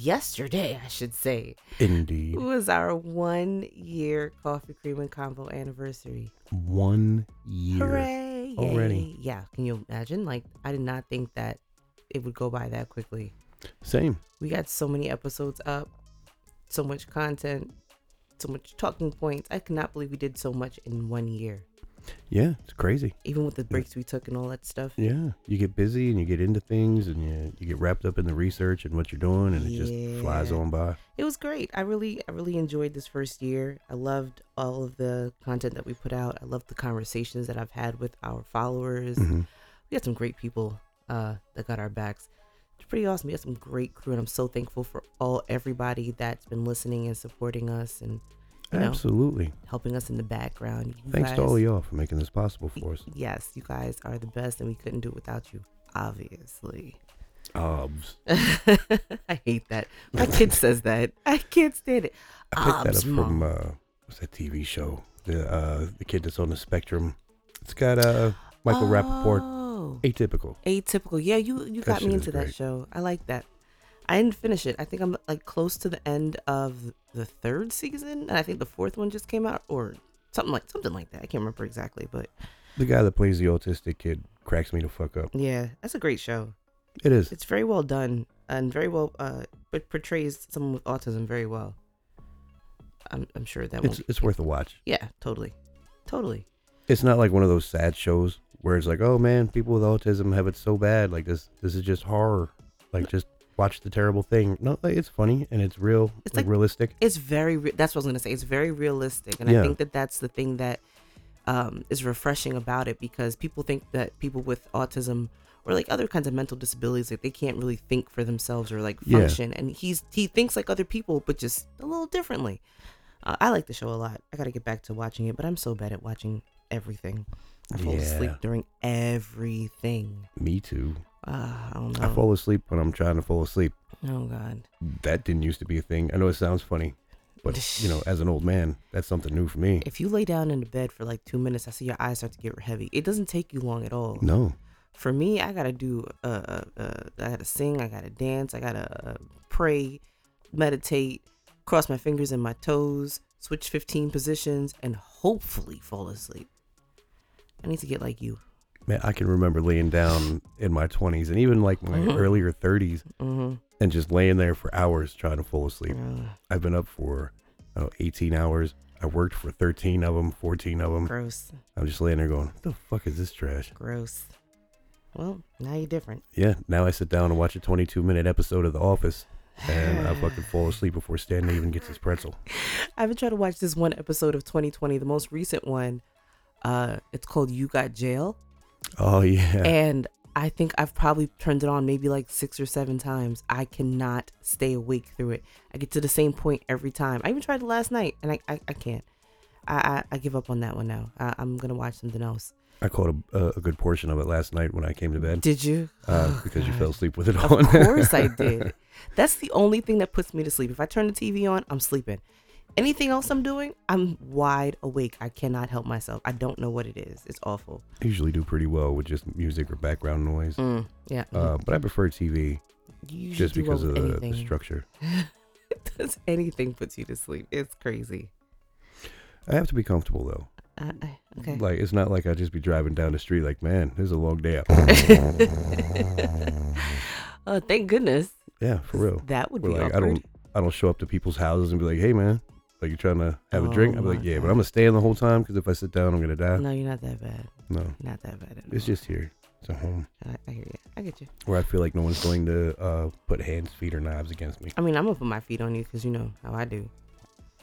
Yesterday, I should say, Indeed. It was our one year Coffee Cream and Convo anniversary. One year. Hooray! Already. Yeah. Can you imagine? Like, I did not think that it would go by that quickly. Same. We got so many episodes up, so much content, so much talking points. I cannot believe we did so much in one year, Yeah, it's crazy. even with the breaks we took and all that stuff. Yeah, you get busy and you get into things and you you get wrapped up in the research and what you're doing and it just flies on by. It was great. I really, I really enjoyed this first year. I loved all of the content that we put out. I loved the conversations that I've had with our followers. hmm We had some great people uh, that got our backs. It's pretty awesome. We had some great crew, and I'm so thankful for all everybody that's been listening and supporting us and you know Absolutely. helping us in the background. You Thanks to guys- all of y'all for making this possible for us. Yes, you guys are the best, and we couldn't do it without you. Obviously. Obs. I hate that. My kid says that. I can't stand it. I picked that Obs, up from Mom. uh what's that TV show? The uh the kid that's on the spectrum. It's got uh Michael Rapaport. Oh, Atypical. atypical. Yeah, you you That got me is into that great. show. I like that. I didn't finish it. I think I'm like close to the end of the third season, and I think the fourth one just came out, or something like something like that. I can't remember exactly, but The guy that plays the autistic kid cracks me the fuck up. yeah, that's a great show. It is. It's very well done and very well uh, it portrays someone with autism very well. I'm I'm sure that It's it's worth a watch. Yeah, totally, totally. It's not like one of those sad shows where it's like, man, people with autism have it so bad. Like this, this is just horror. Like just watch the terrible thing. No, like, it's funny and it's real. It's like, like- realistic. it's very re- that's what i was going to say it's very realistic and Yeah. i think that that's the thing that um, is refreshing about it because people think that people with autism or like other kinds of mental disabilities like they can't really think for themselves or like Yeah. function and he's he thinks like other people but just a little differently uh, i like the show a lot i gotta get back to watching it but i'm so bad at watching everything i fall asleep during everything Me too. Uh, i don't I fall asleep when I'm trying to fall asleep. oh god That didn't used to be a thing. I know it sounds funny, but you know, as an old man, that's something new for me. if you lay down in the bed for like two minutes i see your eyes start to get heavy it doesn't take you long at all No. for me, I gotta do. Uh, uh, uh, I gotta sing. I gotta dance. I gotta uh, pray, meditate, cross my fingers and my toes, switch 15 positions, and hopefully fall asleep. I need to get like you. Man, I can remember laying down in my 20s and even like my Mhm. earlier 30s Mm-hmm. and just laying there for hours trying to fall asleep. I've been up for oh, 18 hours. I worked for 13 of them, 14 of them. gross, I'm just laying there going, what the fuck is this trash? gross. Well, now you're different. Yeah, now I sit down and watch a 22 minute episode of The Office and I fucking fall asleep before Stanley even gets his pretzel. I've been trying to watch this one episode of 2020, the most recent one. Uh, it's called You Got Jail. Oh, yeah. and I think I've probably turned it on maybe like six or seven times. I cannot stay awake through it. I get to the same point every time. I even tried it last night, and I I, I can't. I, I I give up on that one now. I, I'm gonna watch something else. I caught a, a, good portion of it last night when I came to bed Did you? uh, Oh, because you fell asleep with it on. Of course I did. That's the only thing that puts me to sleep. If I turn the TV on, I'm sleeping. Anything else I'm doing, I'm wide awake. I cannot help myself. I don't know what it is. It's awful. I usually do pretty well with just music or background noise. Mm, yeah. Uh, but I prefer TV just do well because of the, the structure. Does anything puts you to sleep? It's crazy. I have to be comfortable though. Uh, okay. Like it's not like I just be driving down the street like, man, this is a long day out. Oh, thank goodness. yeah, for real. That would We're be like, I don't, I don't show up to people's houses and be like, hey man, like you're trying to have a drink? Oh I'm like, yeah, but I'm gonna stay in the whole time because if I sit down, I'm gonna die. No, you're not that bad. No, Not that bad at all. it's just here. It's a home I, I hear you. I get you. where I feel like no one's going to uh, put hands, feet, or knives against me. I mean, I'm gonna put my feet on you because you know how I do.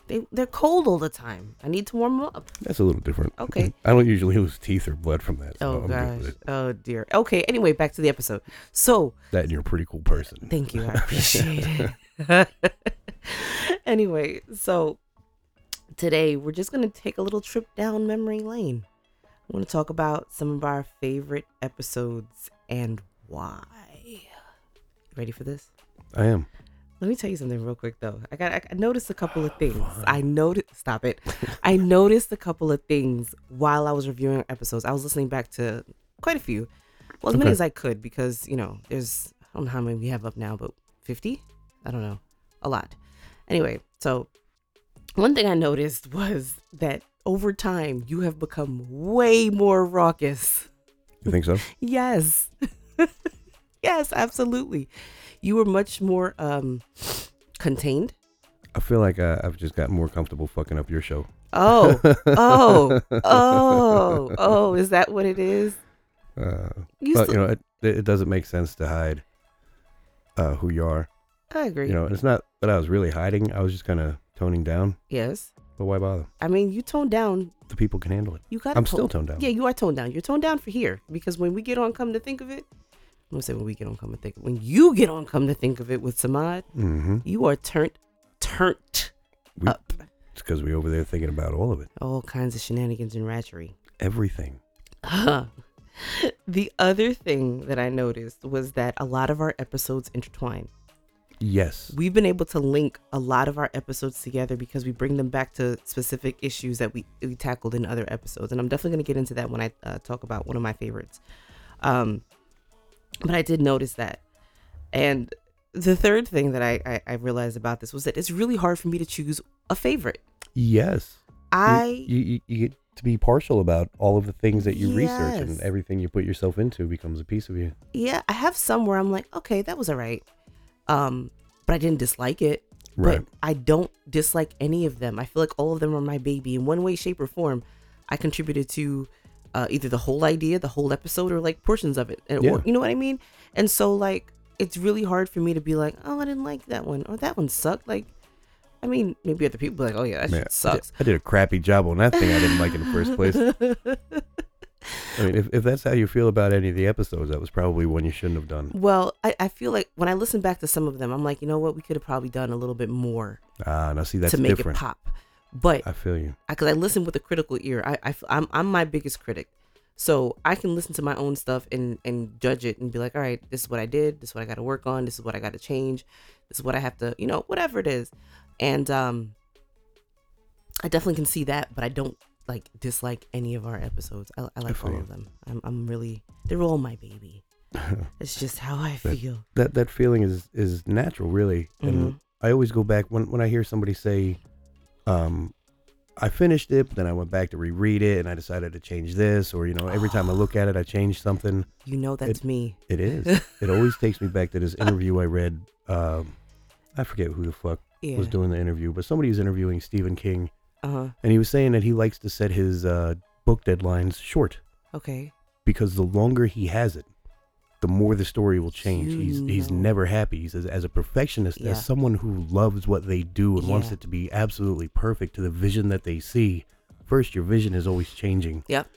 They they're cold all the time. I need to warm them up. That's a little different. Okay. I don't usually lose teeth or blood from that. So Oh I'm gosh. Oh dear. Okay. Anyway, back to the episode. So That and you're a pretty cool person. Thank you. I appreciate it. anyway, so today we're just going to take a little trip down memory lane. I want to talk about some of our favorite episodes and why. Ready for this? I am. Let me tell you something real quick though. I got I noticed a couple of things. I noticed stop it. I noticed a couple of things while I was reviewing episodes. I was listening back to quite a few. Well, as many as I could because, you know, there's I don't know how many we have up now, but 50? I don't know. A lot. Anyway, so one thing I noticed was that over time you have become way more raucous. You think so? Yes. yes, absolutely. You were much more um contained. I feel like uh, I've just got more comfortable fucking up your show. Oh, oh, oh, oh, is that what it is? Uh, You but still, you know, it, it doesn't make sense to hide uh, who you are. I agree. You know, it's not that I was really hiding. I was just kind of toning down. yes. But why bother? I mean, you tone down. The people can handle it. You got I'm still toned down. Yeah, you are toned down. You're toned down for here because when we get on, come to think of it, I'm gonna say when we get on, come to think. When you get on, come to think of it with Samad, Mm-hmm. you are turned, turned We- up. It's because we're over there thinking about all of it, All kinds of shenanigans and ratchery. everything. the other thing that I noticed was that a lot of our episodes intertwine. Yes. We've been able to link a lot of our episodes together because we bring them back to specific issues that we, we tackled in other episodes. And I'm definitely going to get into that when I uh, talk about one of my favorites. Um, but I did notice that. And the third thing that I, I, I realized about this was that it's really hard for me to choose a favorite. Yes. I you, you, you get to be partial about all of the things that you research, and everything you put yourself into becomes a piece of you. yeah, I have some where I'm like, okay, that was all right. Um, but I didn't dislike it. Right. But I don't dislike any of them. I feel like all of them are my baby in one way, shape, or form. I contributed to uh, either the whole idea, the whole episode, or like portions of it. And- Yeah. Or, you know what I mean? And so like it's really hard for me to be like, oh, I didn't like that one, or that one sucked. Like, I mean, maybe other people be like, oh yeah, that Man, shit sucks. I did a crappy job on that thing I didn't like in the first place. I mean, if, if that's how you feel about any of the episodes, that was probably one you shouldn't have done. Well, I, I feel like when I listen back to some of them, I'm like, you know what, we could have probably done a little bit more Ah, now see, that's to make different. it pop. But I feel you. because I, listen with a critical ear. I, I I'm I'm my biggest critic, so I can listen to my own stuff and and judge it and be like, all right, this is what I did. This is what I got to work on. This is what I got to change. This is what I have to, you know, whatever it is. And um, I definitely can see that, but I don't like dislike any of our episodes. I, I like all you. of them. I'm I'm really they're all my baby. It's just how I That- feel. that that feeling is is natural, really. And Mhm. I always go back when when I hear somebody say, um, I finished it, but then I went back to reread it, and I decided to change this, or you know, every time I look at it, I change something. You know that's me. It is. it always takes me back to this interview I read. Um, I forget who the fuck Yeah. was doing the interview, but somebody was interviewing Stephen King, Uh huh. and he was saying that he likes to set his uh, book deadlines short Okay. because the longer he has it, the more the story will change. He's he's never happy. He says, as a perfectionist, Yeah. as someone who loves what they do and wants Yeah. it to be absolutely perfect to the vision that they see, first your vision is always changing. Yep.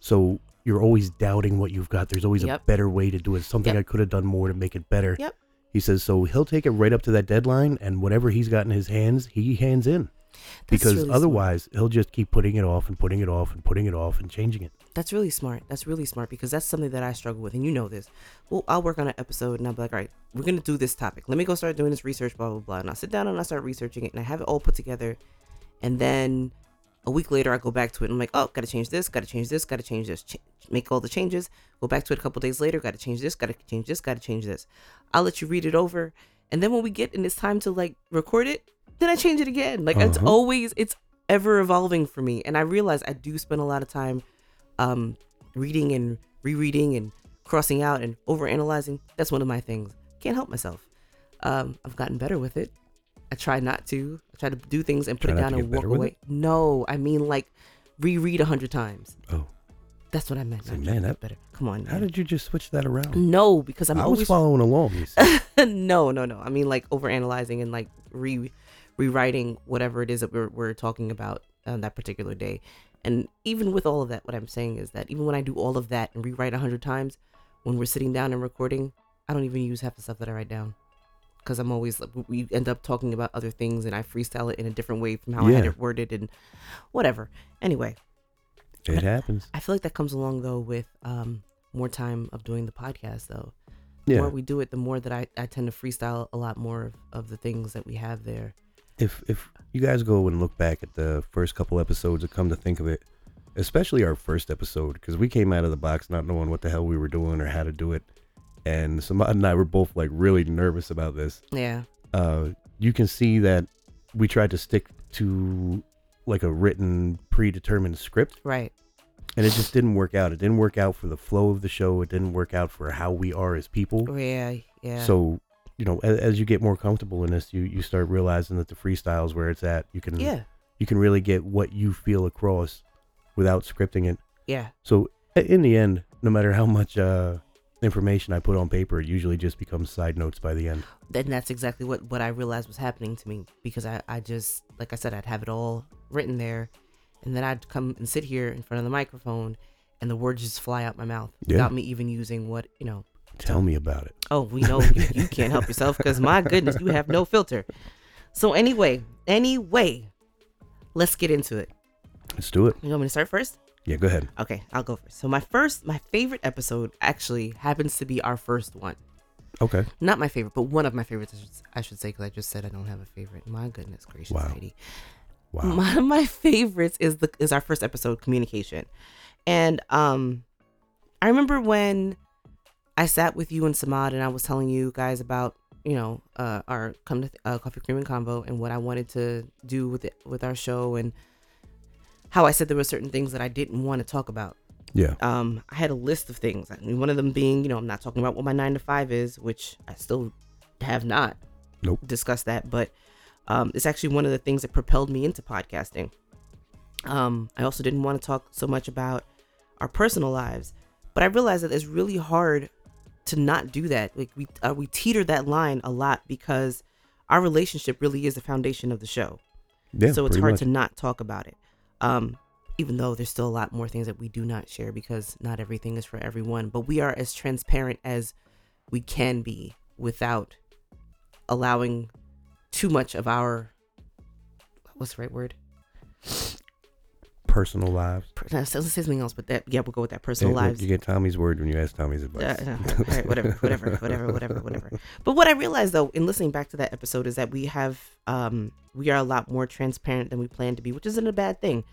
So you're always doubting what you've got. There's always a Yep. better way to do it. Something Yep. I could have done more to make it better. Yep. He says so he'll take it right up to that deadline and whatever he's got in his hands, he hands in. Because really smart. otherwise he'll just keep putting it off and putting it off and putting it off and changing it. That's really smart. That's really smart because that's something that I struggle with, and you know this. Well, I'll work on an episode, and I'll be like, all right, we're gonna do this topic. Let me go start doing this research, blah blah blah. And I sit down and I start researching it, and I have it all put together, and then a week later I go back to it, and I'm like, oh, gotta change this, gotta change this, gotta change this, Ch- make all the changes. Go back to it a couple days later, gotta change this, gotta change this, gotta change this. I'll let you read it over, and then when we get and it's time to like record it, then I change it again. Like it's Uh-huh. always it's ever evolving for me, and I realize I do spend a lot of time um, reading and rereading and crossing out and overanalyzing. That's one of my things. Can't help myself. Um, I've gotten better with it. I try not to. I try to do things and put Try it down and walk away. it? No, I mean like reread a hundred times. Oh, That's what I meant. Not man, that- better. Come on. how did you just switch that around? No, because I'm I was always following along. No, no, no. I mean like overanalyzing and like re rewriting whatever it is that we're we're talking about on that particular day. And even with all of that, what I'm saying is that even when I do all of that and rewrite a hundred times, when we're sitting down and recording, I don't even use half the stuff that I write down. Because I'm always like, we end up talking about other things and I freestyle it in a different way from how I had it worded and whatever. Anyway, it happens. I feel like that comes along though with um, more time of doing the podcast though. The Yeah. more we do it, the more that I, I tend to freestyle a lot more of, of the things that we have there. If if you guys go and look back at the first couple episodes, and come to think of it, especially our first episode, because we came out of the box not knowing what the hell we were doing or how to do it, and Samad and I were both like really nervous about this. Yeah. Uh, you can see that we tried to stick to like a written, predetermined script, Right. and it just didn't work out. It didn't work out for the flow of the show. It didn't work out for how we are as people. Oh, Yeah. Yeah. So, you know, as, as you get more comfortable in this, you you start realizing that the freestyles where it's at, you can yeah. you can really get what you feel across without scripting it. Yeah. So in the end, no matter how much uh, information I put on paper, it usually just becomes side notes by the end. then that's exactly what what I realized was happening to me because I I just like I said I'd have it all written there, and then I'd come and sit here in front of the microphone, and the words just fly out my mouth Yeah. without me even using what you know. Tell me about it. Oh, we know you, you can't help yourself because my goodness, you have no filter. So anyway, anyway, let's get into it. Let's do it. You want me to start first? Yeah, go ahead. Okay, I'll go first. So my first, my favorite episode actually happens to be our first one. Okay. Not my favorite, but one of my favorites. I should, I should say because I just said I don't have a favorite. My goodness gracious, Wow. Heidi. Wow. One of my favorites is the is our first episode, communication, and um, I remember when I sat with you and Samad and I was telling you guys about you know uh, our come to uh, coffee cream and convo and what I wanted to do with it with our show and how I said there were certain things that I didn't want to talk about yeah. um, I had a list of things. I mean, one of them being, you know, I'm not talking about what my nine to five is, which I still have not Nope. discussed that, but um, it's actually one of the things that propelled me into podcasting. Um, I also didn't want to talk so much about our personal lives, but I realized that it's really hard to not do that. Like we uh, we teeter that line a lot because our relationship really is the foundation of the show Yeah. so it's hard much. to not talk about it um even though there's still a lot more things that we do not share because not everything is for everyone but we are as transparent as we can be without allowing too much of our what's the right word personal lives. No, let's say something else but that yeah we'll go with that personal Hey, lives You get Tommy's word when you ask Tommy's advice. uh, uh, all right, whatever, whatever, whatever, whatever, whatever. But what I realized though, in listening back to that episode, is that we have, um, we are a lot more transparent than we plan to be, which isn't a bad thing.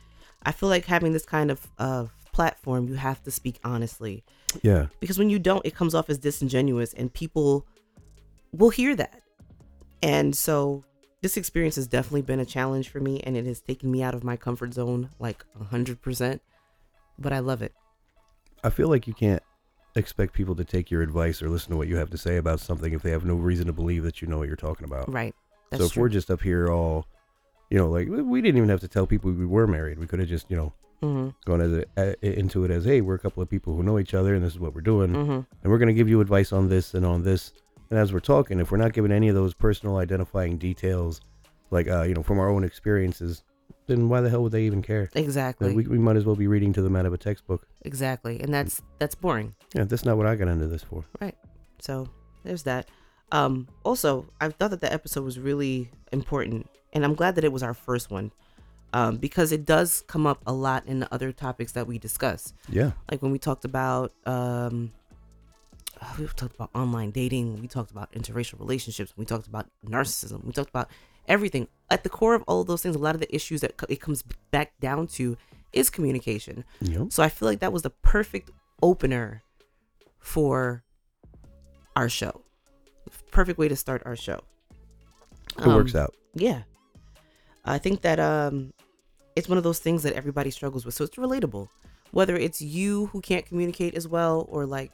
I feel like having this kind of of platform, you have to speak honestly, yeah. because when you don't, it comes off as disingenuous, and people will hear that. And so, this experience has definitely been a challenge for me, and it has taken me out of my comfort zone like a hundred percent. But I love it. I feel like you can't expect people to take your advice or listen to what you have to say about something if they have no reason to believe that you know what you're talking about. Right. That's so if true. we're just up here all, you know, like we- didn't even have to tell people we were married. We could have just, you know, mm-hmm. gone as a, into it as, hey, we're a couple of people who know each other, and this is what we're doing, Mm-hmm. and we're gonna give you advice on this and on this. And as we're talking, if we're not giving any of those personal identifying details, like uh, you know, from our own experiences, then why the hell would they even care? Exactly. We, we might as well be reading to them out of a textbook. exactly. And that's that's boring. Yeah, that's not what I got into this for. Right. So there's that. Um also I thought that the episode was really important and I'm glad that it was our first one. Um, because it does come up a lot in the other topics that we discuss. Yeah, Like when we talked about um we talked about online dating, we talked about interracial relationships, we talked about narcissism, we talked about everything. At the core of all of those things, a lot of the issues that it comes back down to is communication. yep. So I feel like that was the perfect opener for our show. Perfect way to start our show. it works Um, out. Yeah. I think that um it's one of those things that everybody struggles with. So it's relatable. Whether it's you who can't communicate as well or like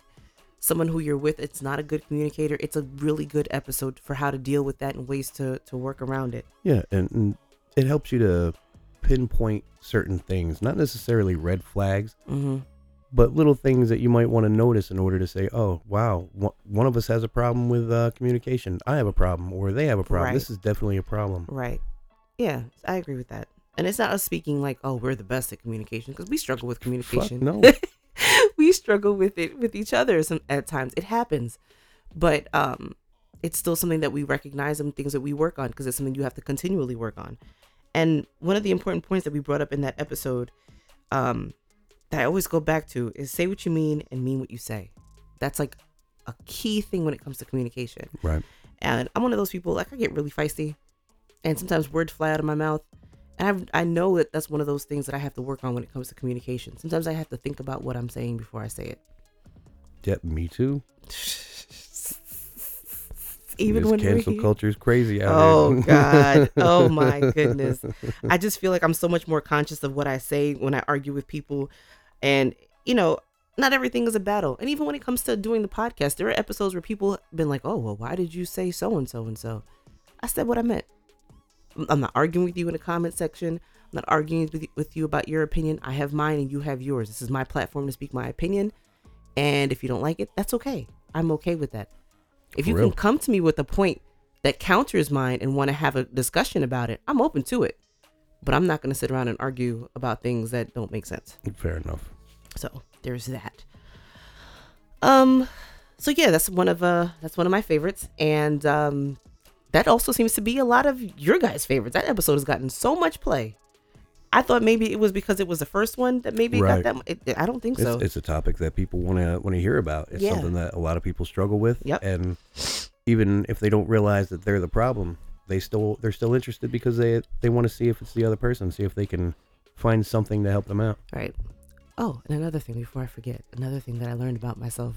someone who you're with it's not a good communicator, it's a really good episode for how to deal with that and ways to to work around it. Yeah, and, and it helps you to pinpoint certain things, not necessarily red flags, Mhm. but little things that you might want to notice in order to say, "Oh, wow, one- of us has a problem with uh, communication. I have a problem, or they have a problem. This is definitely a problem." Right. Yeah, I agree with that. And it's not us speaking like, oh, we're the best at communication because we struggle with Fuck communication. no. we struggle with it with each other some, at times. It happens, but um, it's still something that we recognize and things that we work on because it's something you have to continually work on. And one of the important points that we brought up in that episode, um, that I always go back to is say what you mean and mean what you say. That's like a key thing when it comes to communication. Right. And I'm one of those people like I get really feisty, and sometimes words fly out of my mouth. And I I know that that's one of those things that I have to work on when it comes to communication. Sometimes I have to think about what I'm saying before I say it. Yeah, me too. Even this when cancel culture is crazy out there. Oh. God. Oh my goodness. I just feel like I'm so much more conscious of what I say when I argue with people. And, you know, not everything is a battle. And even when it comes to doing the podcast, there are episodes where people have been like, oh, well, why did you say so and so and so? I said what I meant. I'm- not arguing with you in the comment section. I'm not arguing with you, with you about your opinion. I have mine and you have yours. This is my platform to speak my opinion. And if you don't like it, that's okay. I'm okay with that. If For you real. can come to me with a point that counters mine and want to have a discussion about it, I'm open to it. But I'm not going to sit around and argue about things that don't make sense. Fair enough. So there's that. Um, so yeah, that's one of uh that's one of my favorites, and um, that also seems to be a lot of your guys' favorites. That episode has gotten so much play. I thought maybe it was because it was the first one that maybe it Right. got that. It, I don't think so. it's a topic that people want to want to hear about. It's Yeah. something that a lot of people struggle with. Yep. And even if they don't realize that they're the problem, they still they're still interested because they they want to see if it's the other person, see if they can find something to help them out. Right. Oh, and another thing before I forget, another thing that I learned about myself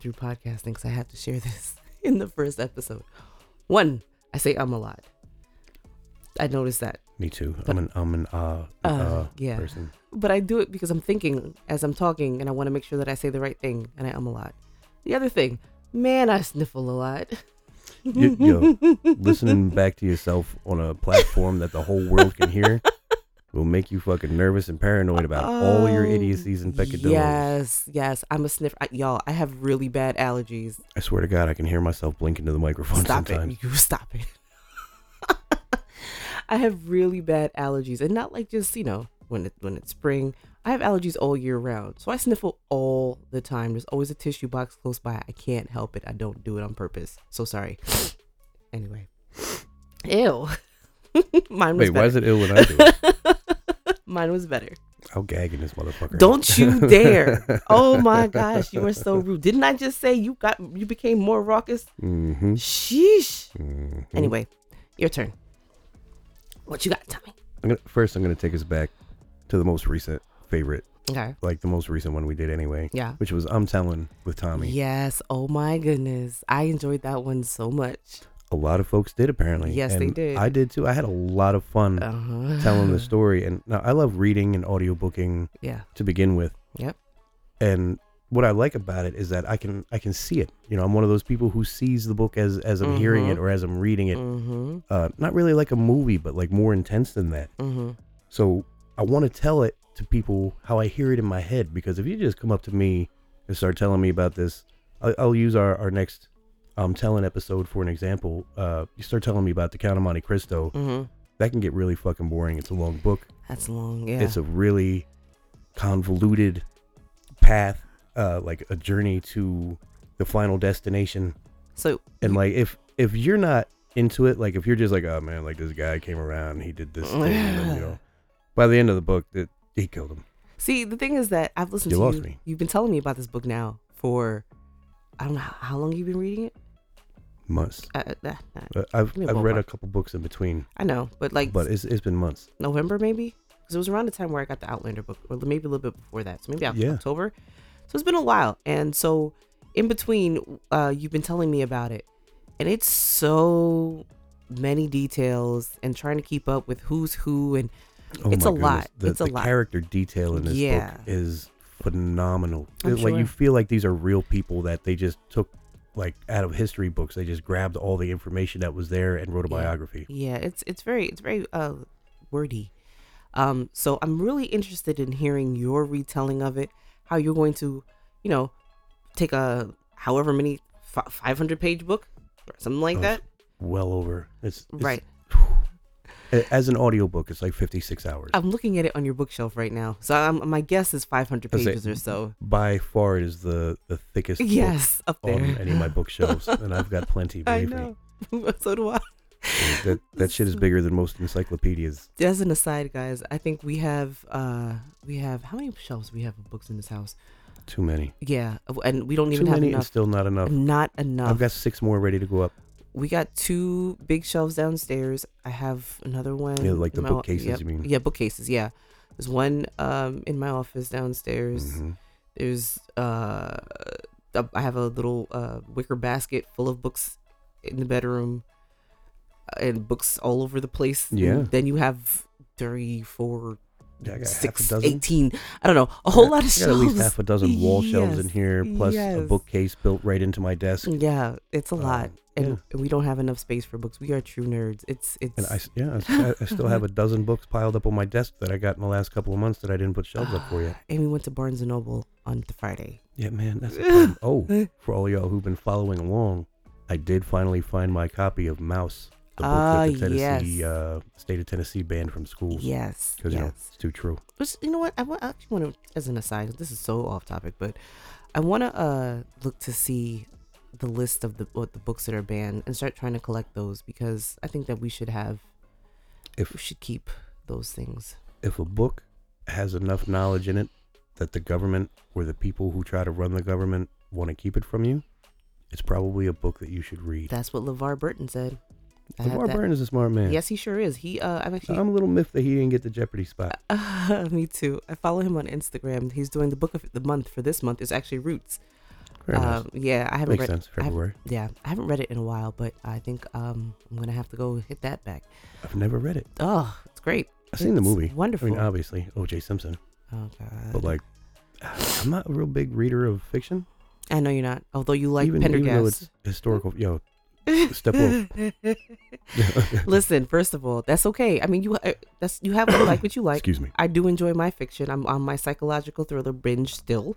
through podcasting, because I had to share this in the first episode. One, I say um a lot. I noticed that, Me too. But- I'm an I'm an uh, Uh, uh yeah. person. but I do it because I'm thinking as I'm talking, and I want to make sure that I say the right thing, and I um a lot. The other thing, man, I sniffle a lot. Y- yo, listening back to yourself on a platform that the whole world can hear will make you fucking nervous and paranoid about all your Oh, idiocies and peccadillos. Yes, yes, I'm a sniff. I, y'all, I have really bad allergies. I swear to God, I can hear myself blink into the microphone Stop sometimes. it. You stop it. I have really bad allergies and not like just, you know, when it when it's spring. I have allergies all year round. So I sniffle all the time. There's always a tissue box close by. I can't help it. I don't do it on purpose. So sorry. Anyway. Ew. Mine was Wait, why is it ill when I do it? Mine was better. I'll gag in this motherfucker. Don't you dare. Oh my gosh, you were so rude. Didn't I just say you got you became more raucous? Mm-hmm. Sheesh. hmm Anyway, your turn. What you got, Tommy? I'm gonna, first, I'm going to take us back to the most recent favorite, Okay. like the most recent one we did anyway, Yeah. which was I'm Telling with Tommy. Yes. Oh my goodness. I enjoyed that one so much. A lot of folks did apparently. Yes, they did. I did too. I had a lot of fun Uh-huh. telling the story. And now I love reading and audiobooking Yeah. to begin with. Yep. And what I like about it is that I can I can see it. You know, I'm one of those people who sees the book as as I'm hearing Mhm. it or as I'm reading it. Mm-hmm. Uh, not really like a movie, but like more intense than that. Mm-hmm. So I want to tell it to people how I hear it in my head because if you just come up to me and start telling me about this, I'll, I'll use our, our next um telling episode for an example. Uh, you start telling me about the Count of Monte Cristo, Mm-hmm. that can get really fucking boring. It's a long book. That's long. Yeah. It's a really convoluted path, uh, like a journey to the final destination. so And like if if you're not into it, like if you're just like, oh man, like this guy came around, he did this thing, and then, you know, by the end of the book, it, he killed him. see, the thing is that I've listened You to you. me. You've been telling me about this book now for I don't know how long you've been reading it. Months. Uh, uh, uh, I've Give me a I've read a couple books in between, I know, but like but it's it's been months. November maybe because it was around the time where I got the Outlander book, or maybe a little bit before that. So maybe Yeah. October. So it's been a while, and so in between, uh, you've been telling me about it, and it's so many details and trying to keep up with who's who and Oh It's a lot. The, It's a the lot. character detail in this Yeah. book is phenomenal. It- like you feel like these are real people that they just took like out of history books. They just grabbed all the information that was there and wrote a Yeah. biography. yeah, it's it's very it's very uh wordy. Um, so I'm really interested in hearing your retelling of it, how you're going to, you know, take a however many fi 500 page book or something like Oh, that, Well over. It's, it's right? As an audiobook, it's like 56 hours. I'm looking at it on your bookshelf right now. So I'm, my guess is 500 pages saying, or so. By far, it is the the thickest book Yes, up there. on any of my bookshelves, and I've got plenty. I Believe me. know. so do I. That that shit is bigger than most encyclopedias. As an aside, guys, I think we have uh we have how many shelves do we have of books in this house? Too many. Yeah, and we don't Too even have many and enough. still not enough. Not enough. I've got six more ready to go up. We got two big shelves downstairs. I have another one. Yeah, like the my bookcases, yep. you mean? Yeah, bookcases. Yeah, there's one um in my office downstairs. Mhm. There's uh, I have a little uh wicker basket full of books in the bedroom, uh, and books all over the place. Yeah. And then you have three, four, Yeah, I six, half a dozen. 18. I don't know, a whole I- lot of shelves. at least half a dozen wall shelves in here, plus a bookcase built right into my desk. Yeah, it's a lot, Um, and yeah. we don't have enough space for books. We are true nerds. It's it's. And I, yeah, I still have a dozen books piled up on my desk that I got in the last couple of months that I didn't put shelves up for yet. and we went to Barnes and Noble on the Friday. Yeah, man, that's. Oh, for all y'all who've been following along, I did finally find my copy of Maus, the book Ah, that the Tennessee yes. uh, state of Tennessee banned from schools. Yes, because you know it's too true. Which you know what I, I actually want to, as an aside, this is so off topic, but I want to uh look to see the list of the what the books that are banned and start trying to collect those because I think that we should have If we should keep those things. if a book has enough knowledge in it that the government or the people who try to run the government want to keep it from you, it's probably a book that you should read. That's what LeVar Burton said. I LeVar Burton is a smart man. Yes, he sure is. He uh, I'm actually I'm a little miffed that he didn't get the Jeopardy spot. me too. I follow him on Instagram. He's doing the book of the month for this month is actually Roots. Um, yeah, I haven't Makes read. sense. I haven't- February. Yeah, I haven't read it in a while, but I think um I'm gonna have to go hit that back. I've never read it. Oh, it's great. I've seen the movie. Wonderful. I mean, obviously, O.J. Simpson. oh god. But like, I'm not a real big reader of fiction. I know you're not. Although you like even, even though it's historical. Yo, step off. Listen, first of all, that's okay. I mean, you uh, that's you have you like what you like. Excuse me. I do enjoy my fiction. I'm on my psychological thriller binge still.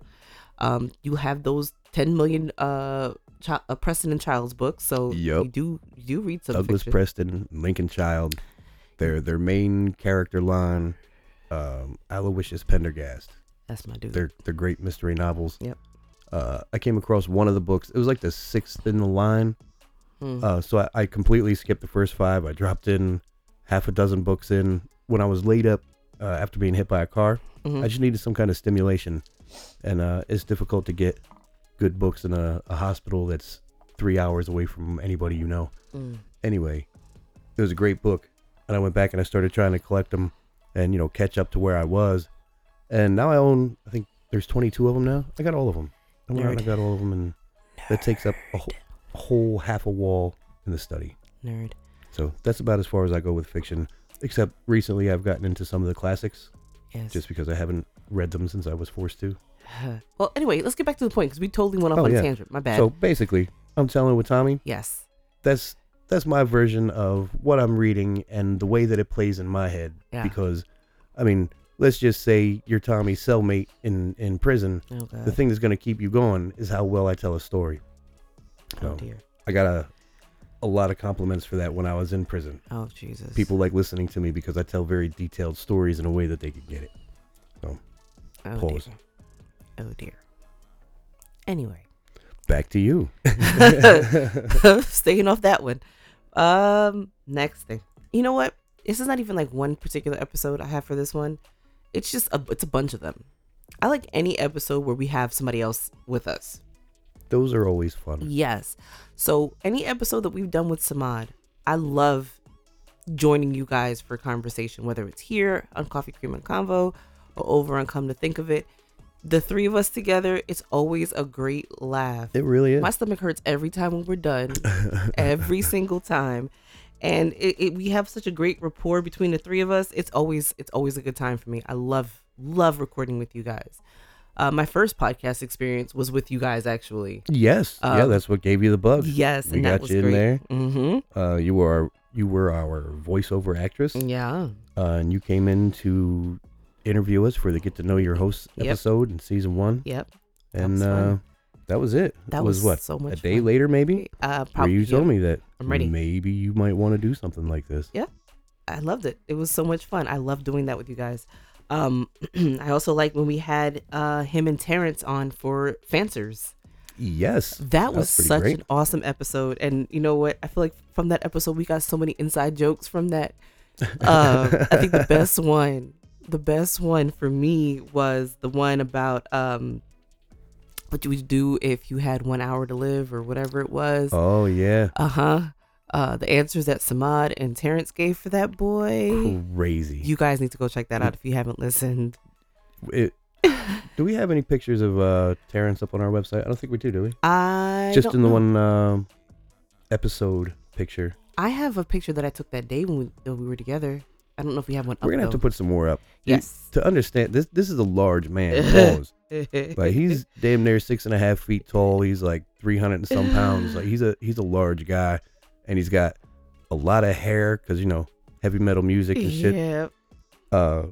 Um, you have those 10 million uh, chi- uh Preston and Childs books, so Yup. you do you do read some Douglas fiction. Preston, Lincoln Child, their their main character line, um, Aloysius Pendergast. That's my dude. They're they're great mystery novels. Yep. Uh, I came across one of the books. It was like the sixth in the line. Hmm. Uh, so I, I completely skipped the first five. I dropped in half a dozen books in when I was laid up uh, after being hit by a car. Mhm. I just needed some kind of stimulation, and uh, it's difficult to get good books in a, a hospital that's three hours away from anybody you know. Mm. Anyway, it was a great book, and I went back and I started trying to collect them, and you know catch up to where I was, and now I own. I think there's 22 of them now. I got all of them. I went out and I got all of them, and that takes up a whole, whole half a wall in the study. Nerd. So that's about as far as I go with fiction. Except recently, I've gotten into some of the classics Yes. just because I haven't read them since I was forced to. well, anyway, let's get back to the point because we totally went off Oh, on yeah. a tangent. My bad. So basically, I'm telling with Tommy, yes. that's that's my version of what I'm reading and the way that it plays in my head. Yeah. Because, I mean, let's just say you're Tommy's cellmate in in prison. Oh. The thing that's going to keep you going is how well I tell a story. Oh So, dear. I got a a lot of compliments for that when I was in prison. Oh Jesus. People like listening to me because I tell very detailed stories in a way that they can get it. Oh pause. dear. Oh dear. Anyway. Back to you. Staying off that one. Um, next thing. You know what? This is not even like one particular episode I have for this one. It's just a it's a bunch of them. I like any episode where we have somebody else with us. Those are always fun. Yes. So any episode that we've done with Samad, I love joining you guys for conversation, whether it's here on Coffee Cream and Convo or over on Come to Think of It. The three of us together, it's always a great laugh. It really is. My stomach hurts every time when we're done, every single time. And it, it, we have such a great rapport between the three of us. It's always it's always a good time for me. I love love recording with you guys. Uh, my first podcast experience was with you guys actually. yes. yeah, Um, that's what gave you the bug. Yes, We and that got was you in great. there. Mm-hmm. Uh, you were our, you were our voiceover actress, Yeah. uh, and you came in to interview us for the Get to Know Your Host Yep. episode in season one, Yep. That and was uh, that was it. That it was, was what so much a day fun. later, maybe. Uh, Where you told me that I'm ready. maybe you might want to do something like this. Yeah, I loved it. It was so much fun. I love doing that with you guys. Um, I also like when we had uh him and Terrence on for Fancers. Yes, That was pretty such great. an awesome episode. And you know what? I feel like from that episode we got so many inside jokes from that. Um, I think the best one, the best one for me was the one about um what you would do if you had one hour to live or whatever it was. Oh yeah, Uh-huh. Uh the answers that Samad and Terrence gave for that boy. crazy. You guys need to go check that out if you haven't listened. It- do we have any pictures of uh Terrence up on our website? I don't think we do. Do we? I Just in the know. one um, episode picture. I have a picture that I took that day when we, that we were together. I don't know if we have one. We're gonna have to put some more up. You- yes. To understand this, this is a large man. Like he's damn near six and a half feet tall. He's like three hundred and some pounds. Like he's a he's a large guy, and he's got a lot of hair because you know heavy metal music and shit. Yeah. Uh,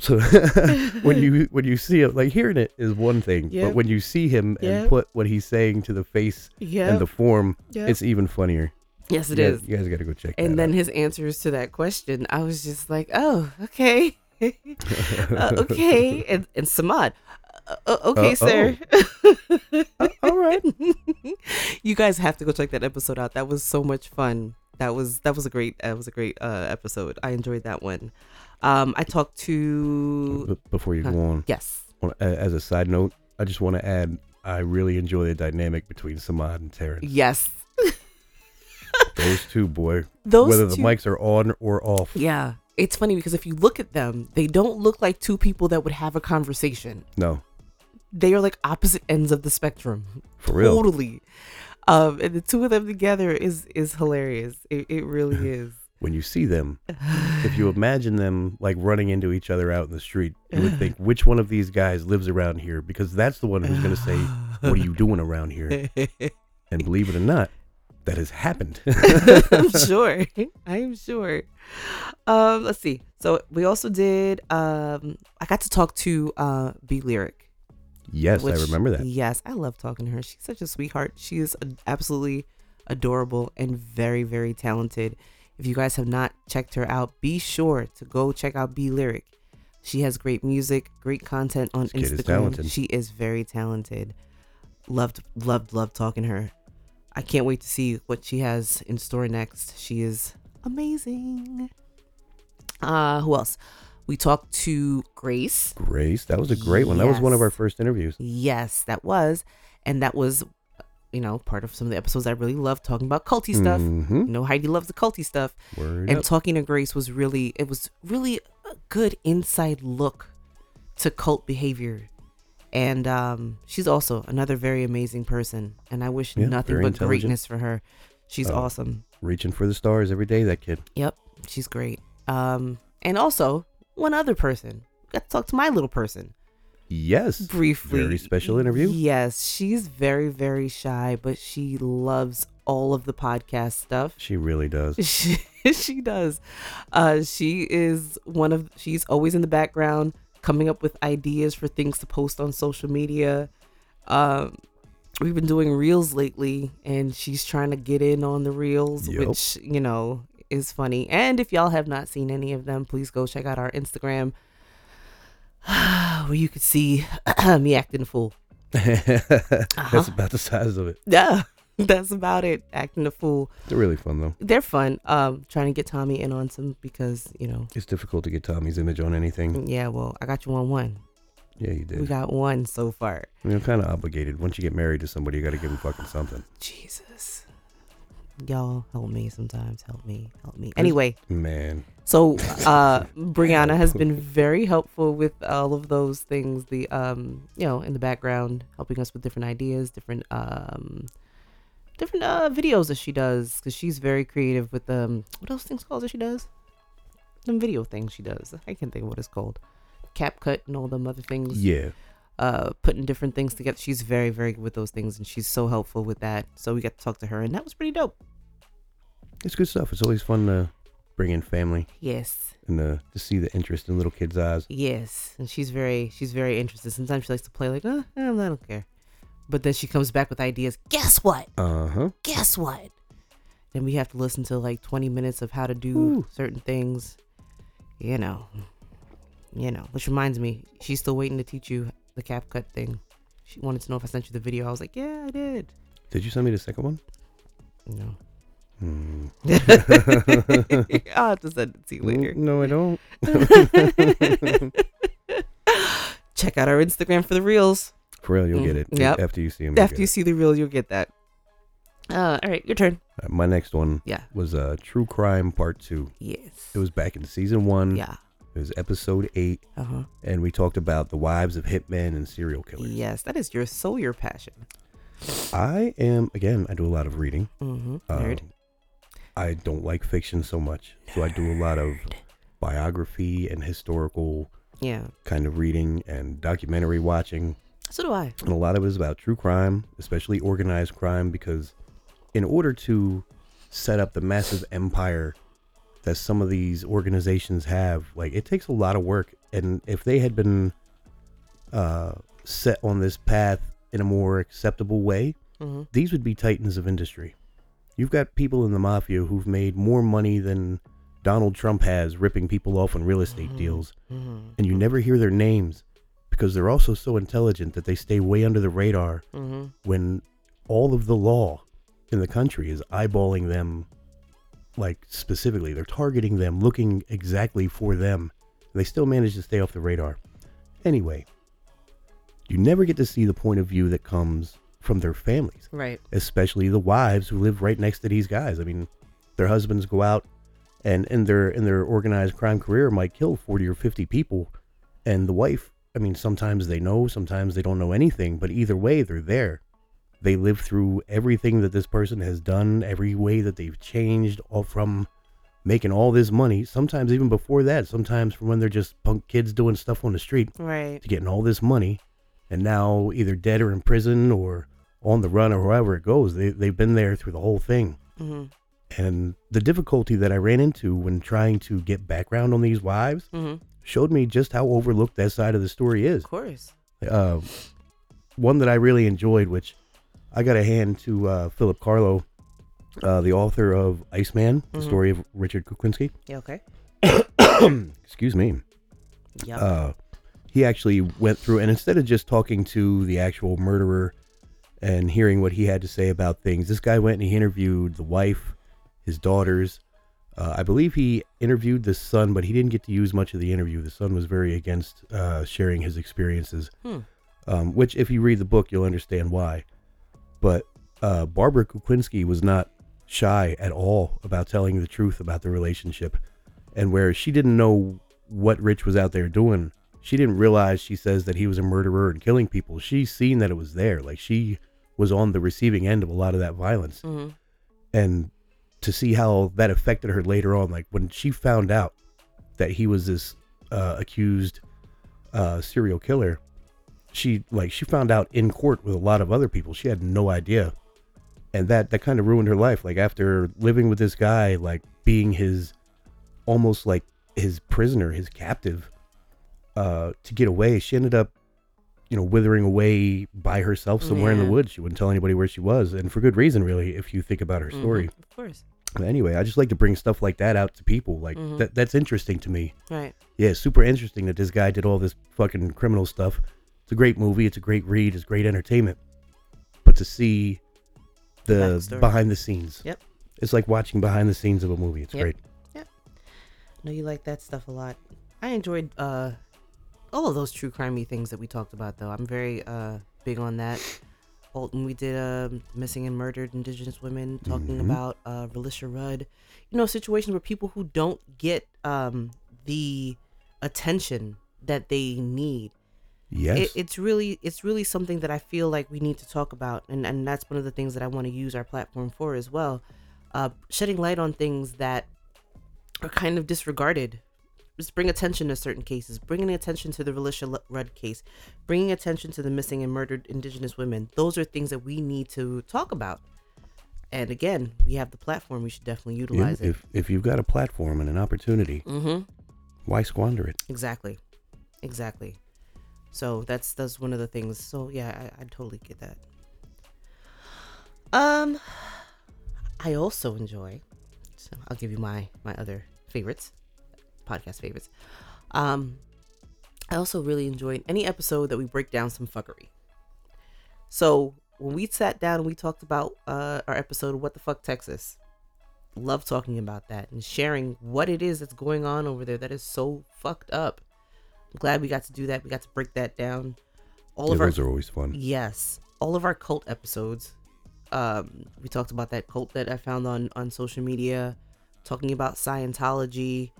so when you when you see him, like hearing it is one thing, Yep. but when you see him and put what he's saying to the face Yeah. and the form, yeah. it's even funnier. yes, it you is. Guys, you guys got to go check. And that then out. his answers to that question, I was just like, oh, okay. uh, okay. And, and Samad, uh, uh, okay, Uh, sir. all right. you guys have to go check that episode out. That was so much fun. That was that was a great that was a great uh, episode. I enjoyed that one. Um, I talked to before you go on, yes, as a side note, I just want to add, I really enjoy the dynamic between Samad and Terrence. yes. Those two, boy, Those whether the mics are on or off. Yeah, it's funny because if you look at them, they don't look like two people that would have a conversation. No, They are like opposite ends of the spectrum. for real. Totally. Um, and the two of them together is is hilarious. It, it really is. When you see them, if you imagine them like running into each other out in the street, you would think which one of these guys lives around here because that's the one who's going to say, "What are you doing around here?" And believe it or not, that has happened. I'm sure. I'm sure. Um, let's see. So we also did. Um, I got to talk to uh, B Lyric. Yes, I remember that. Yes, I love talking to her. She's such a sweetheart. She is absolutely adorable and very, very talented. If you guys have not checked her out, be sure to go check out B Lyric. She has great music, great content on This is Instagram. talented. She is very talented. Loved, loved, loved talking to her. I can't wait to see what she has in store next. She is amazing. Uh, who else? We talked to Grace. Grace, that was a great one. That was one of our first interviews. Yes, that was. And that was, you know, part of some of the episodes I really loved talking about culty stuff. Mm-hmm. You know, Heidi loves the culty stuff. Word And up. talking to Grace was really, it was really a good inside look to cult behavior. And um, she's also another very amazing person. And I wish Yeah, nothing but greatness for her. She's Oh. awesome. Reaching for the stars every day, that kid. Yep, she's great. Um, and also, one other person. Got to talk to my little person Yes. briefly. Very special interview. Yes, she's very, very shy, but she loves all of the podcast stuff. She really does. She, she does. Uh, she is one of, she's always in the background coming up with ideas for things to post on social media. Um, we've been doing reels lately, and she's trying to get in on the reels, Yep. which, you know, is funny. And if y'all have not seen any of them, please go check out our Instagram where you could see me acting a fool. Uh-huh. That's about the size of it. Yeah, that's about it. Acting a fool. They're really fun though. They're fun. Um, trying to get Tommy in on some because you know, It's difficult to get Tommy's image on anything. yeah. Well, I got you on one. Yeah, you did. We got one so far. You're kind of obligated. Once you get married to somebody, you got to give them fucking something. Jesus, y'all help me sometimes. Help me. Help me. Anyway, Man, so uh, Brianna has been very helpful with all of those things. The um, you know, in the background, helping us with different ideas, different um. Different uh, videos that she does because she's very creative with um what else things called that she does them video things she does I can't think of what it's called CapCut and all them other things yeah. Uh putting different things together. She's very very good with those things and she's so helpful with that. So we got to talk to her and that was pretty dope. It's good stuff. It's always fun to bring in family. Yes. And uh, to see the interest in little kids' eyes. yes. And she's very she's very interested. Sometimes she likes to play like uh, I don't care. But then she comes back with ideas. Guess what? Uh huh. guess what? Then we have to listen to like 20 minutes of how to do Ooh. certain things. You know. You know. Which reminds me she's still waiting to teach you the CapCut thing she wanted to know if i sent you the video i was like yeah i did Did you send me the second one? no Hmm. i'll have to send it to you later No, I don't. check out our instagram for the reels For real, you'll Mm, get it. yep. After you see him. After you see the reel, you'll get that. Uh, all right, your turn. my next one Yeah. was uh, True Crime Part Two. Yes. It was back in season one. Yeah. It was episode eight, Uh huh. and we talked about the wives of hitmen and serial killers. Yes, that is your so your passion. I am again. I do a lot of reading. Mm-hmm. Um, Nerd. I don't like fiction so much, so I do a lot of biography and historical Yeah. kind of reading and documentary watching. So do I. And a lot of it is about true crime, especially organized crime, because in order to set up the massive empire that some of these organizations have, like it takes a lot of work. And if they had been uh, set on this path in a more acceptable way, Mm-hmm. these would be titans of industry. You've got people in the mafia who've made more money than Donald Trump has ripping people off on real estate Mhm. deals, Mm-hmm. and you never hear their names because they're also so intelligent that they stay way under the radar Mm-hmm. when all of the law in the country is eyeballing them like specifically they're targeting them looking exactly for them. They still manage to stay off the radar. Anyway you never get to see the point of view that comes from their families Right. especially the wives who live right next to these guys. I mean their husbands go out and in their in their organized crime career might kill 40 or 50 people. And the wife i mean sometimes they know sometimes they don't know anything but either way they're there they live through everything that this person has done every way that they've changed all from making all this money sometimes even before that sometimes from when they're just punk kids doing stuff on the street Right. to getting all this money and now either dead or in prison or on the run or wherever it goes they, they've been there through the whole thing Mm-hmm. and the difficulty that i ran into when trying to get background on these wives Mm-hmm. showed me just how overlooked that side of the story is Of course. uh, one that i really enjoyed which i got a hand to uh, philip carlo uh, the author of iceman the Mhm. story of richard kuklinski Yeah. Okay. excuse me Yeah. uh, he actually went through and instead of just talking to the actual murderer and hearing what he had to say about things this guy went and he interviewed the wife his daughters uh, i believe he interviewed the son but he didn't get to use much of the interview the son was very against uh, sharing his experiences Hmm. um, which if you read the book you'll understand why but uh, barbara kuklinski was not shy at all about telling the truth about the relationship. And where she didn't know what rich was out there doing she didn't realize she says that he was a murderer and killing people. She's seen that it was there. Like she was on the receiving end of a lot of that violence. Mm-hmm. and to see how that affected her later on like when she found out that he was this uh, accused uh, serial killer she like she found out in court with a lot of other people she had no idea and that that kind of ruined her life like after living with this guy like being his almost like his prisoner his captive uh to get away she ended up you know withering away by herself somewhere in the woods she wouldn't tell anybody where she was and for good reason really if you think about her story Of course. but anyway, I just like to bring stuff like that out to people. Like Mhm. that that's interesting to me. Right. Yeah, super interesting that this guy did all this fucking criminal stuff. It's a great movie, it's a great read, it's great entertainment. But to see the Backstory. behind the scenes. Yep. It's like watching behind the scenes of a movie. It's great. Yep. great. know you like that stuff a lot. I enjoyed uh all of those true crimey things that we talked about though. I'm very uh big on that. Alton, we did um missing and murdered indigenous women talking Mhm. about uh Relisha Rudd. You know, situations where people who don't get um the attention that they need. Yes. It, it's really it's really something that I feel like we need to talk about and, and that's one of the things that I want to use our platform for as well. Uh shedding light on things that are kind of disregarded. Just bring attention to certain cases, bringing attention to the Relisha Rudd case, bringing attention to the missing and murdered Indigenous women. Those are things that we need to talk about. And again, we have the platform. We should definitely utilize it. if if you've got a platform and an opportunity, Mm-hmm. why squander it? Exactly. Exactly. So that's that's one of the things. So yeah, I, I totally get that. Um I also enjoy so I'll give you my my other favorites, podcast favorites. Um I also really enjoyed any episode that we break down some fuckery. So when we sat down and we talked about uh, our episode of What the Fuck Texas, love talking about that and sharing what it is that's going on over there that is so fucked up. I'm glad we got to do that. We got to break that down. all Yeah, of our those are always fun. Yes, all of our cult episodes. Um, we talked about that cult that I found on on social media, talking about Scientology.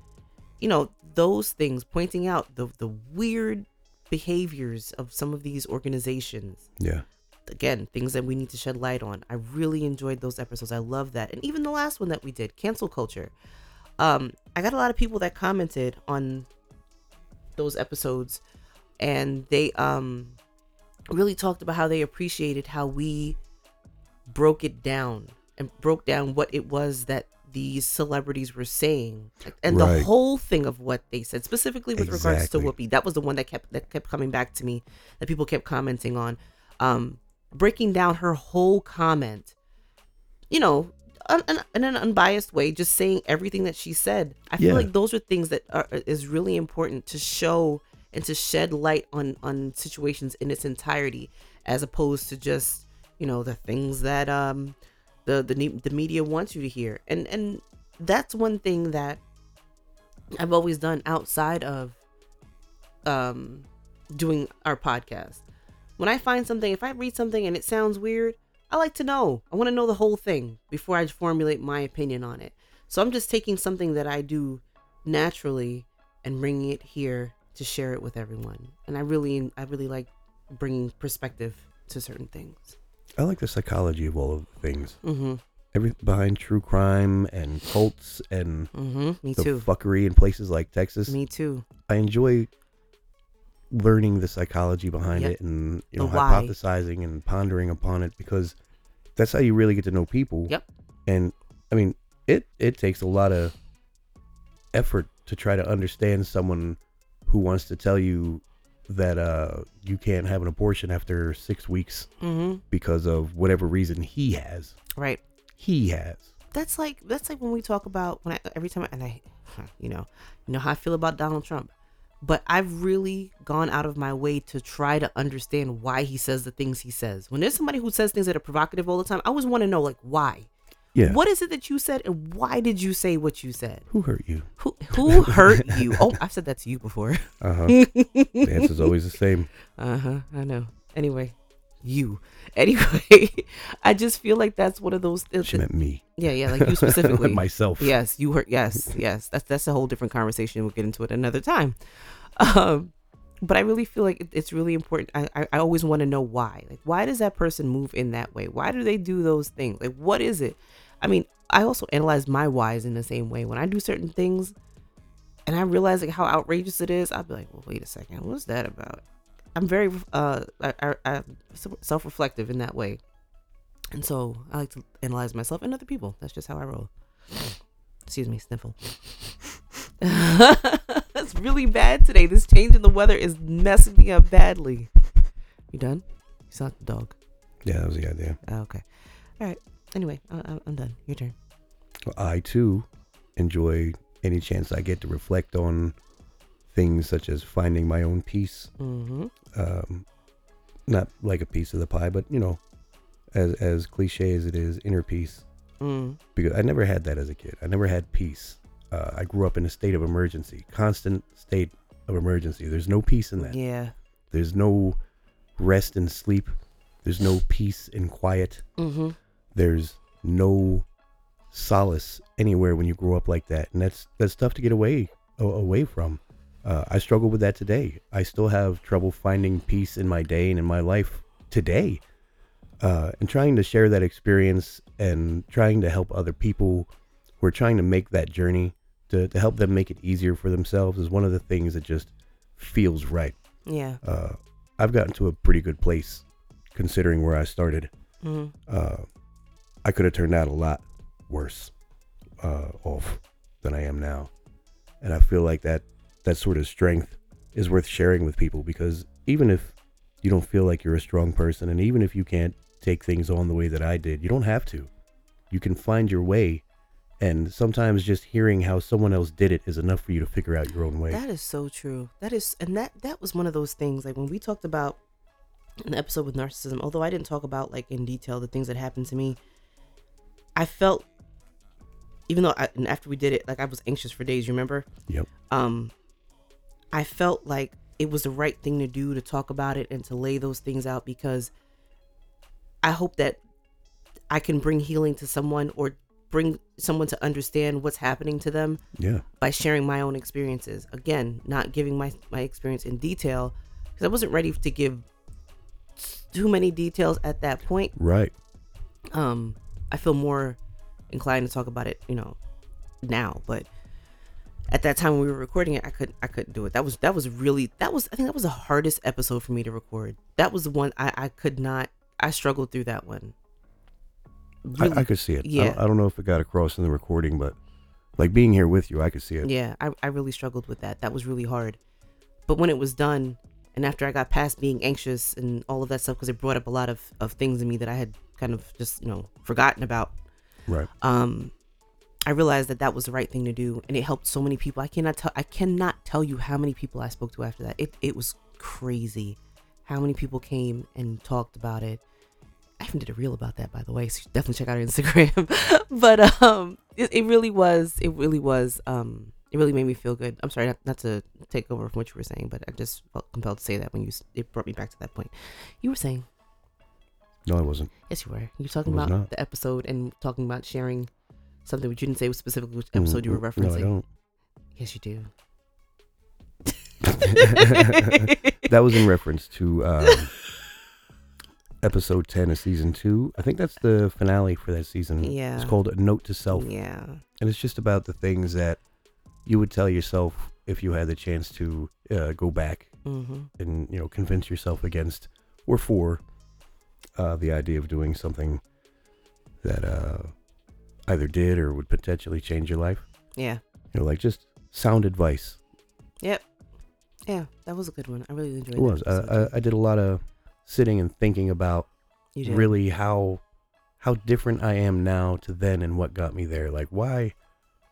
You know those things, pointing out the the weird behaviors of some of these organizations. Yeah. Again, things that we need to shed light on. I really enjoyed those episodes. I love that, and even the last one that we did, cancel culture. Um, I got a lot of people that commented on those episodes, and they um really talked about how they appreciated how we broke it down and broke down what it was that these celebrities were saying and Right. the whole thing of what they said specifically with regards to Whoopi. That was the one that kept that kept coming back to me that people kept commenting on. Um breaking down her whole comment you know un, un, in an unbiased way just saying everything that she said. I feel Yeah. like those are things that are is really important to show and to shed light on on situations in its entirety as opposed to just you know the things that um the the the media wants you to hear. And and that's one thing that I've always done outside of um doing our podcast. When I find something if I read something and it sounds weird I like to know. I want to know the whole thing before I formulate my opinion on it. So I'm just taking something that I do naturally and bringing it here to share it with everyone. And I really I really like bringing perspective to certain things. I like the psychology of all of the things. mhm Every behind true crime and cults and mhm me the too. fuckery in places like Texas. me too. I enjoy learning the psychology behind Yep. it and you know hypothesizing and pondering upon it because that's how you really get to know people. Yep. And I mean, it it takes a lot of effort to try to understand someone who wants to tell you that uh you can't have an abortion after 6 weeks mhm because of whatever reason he has. right He has. that's like that's like when we talk about when I every time I, and I you know you know how I feel about Donald Trump but I've really gone out of my way to try to understand why he says the things he says when there's somebody who says things that are provocative all the time I always want to know like why Yeah. what is it that you said and why did you say what you said Who hurt you? who who hurt you oh I've said that to you before Uh-huh. the answer's always the same. uh-huh I know anyway you anyway I just feel like that's one of those She meant me. yeah yeah like you specifically Myself. Yes, you heard. Yes, yes. That's that's a whole different conversation. We'll get into it another time. Um, but I really feel like it's really important. I I, I always want to know why. Like, why does that person move in that way? Why do they do those things? Like, what is it? I mean, I also analyze my whys in the same way. When I do certain things, and I realize like how outrageous it is, I'll be like, well, wait a second, what's that about? I'm very uh I, I, I self reflective in that way. And so I like to analyze myself and other people. That's just how I roll. Excuse me, sniffle. That's really bad today. This change in the weather is messing me up badly. You done? You sound like the dog. Yeah, that was the idea. Oh, okay. All right. Anyway, I, I'm done. Your turn. Well, I too enjoy any chance I get to reflect on things such as finding my own peace. Mm-hmm. Um, not like a piece of the pie, but you know, as as cliche as it is, inner peace. Mm. Because I never had that as a kid. I never had peace. Uh, I grew up in a state of emergency, constant state of emergency. There's no peace in that. Yeah. There's no rest and sleep. There's no peace and quiet. Mm-hmm. there's no solace anywhere when you grow up like that and that's that's tough to get away away from uh, i struggle with that today i still have trouble finding peace in my day and in my life today uh, and trying to share that experience and trying to help other people who are trying to make that journey to, to help them make it easier for themselves is one of the things that just feels right Yeah. uh, i've gotten to a pretty good place considering where i started Mm-hmm. uh, I could have turned out a lot worse uh, off than I am now, and I feel like that that sort of strength is worth sharing with people because even if you don't feel like you're a strong person, and even if you can't take things on the way that I did, you don't have to. You can find your way, and sometimes just hearing how someone else did it is enough for you to figure out your own way. That is so true. That is, and that that was one of those things. Like when we talked about an episode with narcissism, although I didn't talk about like in detail the things that happened to me, I felt, even though I, and after we did it, like I was anxious for days. You remember? Yep. Um, I felt like it was the right thing to do to talk about it and to lay those things out because I hope that I can bring healing to someone or bring someone to understand what's happening to them Yeah. by sharing my own experiences. Again, not giving my my experience in detail because I wasn't ready to give too many details at that point. Right. Um, I feel more inclined to talk about it, you know, now. But at that time when we were recording it, I couldn't I couldn't do it. That was that was really that was I think that was the hardest episode for me to record. That was the one I I could not I struggled through that one. Really- I, I could see it. I, yeah. don't, I don't know if it got across in the recording, but like being here with you, I could see it. Yeah, I, I really struggled with that. That was really hard. But when it was done, and after I got past being anxious and all of that stuff, because it brought up a lot of, of things in me that I had kind of just, you know, forgotten about, Right. um, I realized that that was the right thing to do. And it helped so many people. I cannot tell, I cannot tell you how many people I spoke to after that. It, it was crazy how many people came and talked about it. I even did a reel about that, by the way. So definitely check out our Instagram. but um, it, it really was. It really was. Um, it really made me feel good. I'm sorry not, not to take over from what you were saying, but I just felt compelled to say that when you it brought me back to that point. You were saying, No, I wasn't. yes, you were. You were talking about not. the episode and talking about sharing something, but you didn't say was specifically which episode you were Mm, referencing. No, I don't. Yes, you do. that was in reference to um, episode 10 of season 2. I think that's the finale for that season. Yeah. It's called A Note to Self. Yeah. And it's just about the things that you would tell yourself if you had the chance to uh, go back Mm-hmm. and, you know, convince yourself against or for uh, the idea of doing something that uh, either did or would potentially change your life. Yeah. You know, like just sound advice. Yep. Yeah, that was a good one. I really enjoyed It was. Uh, I, I did a lot of sitting and thinking about too. You did. really how how different I am now to then and what got me there. Like why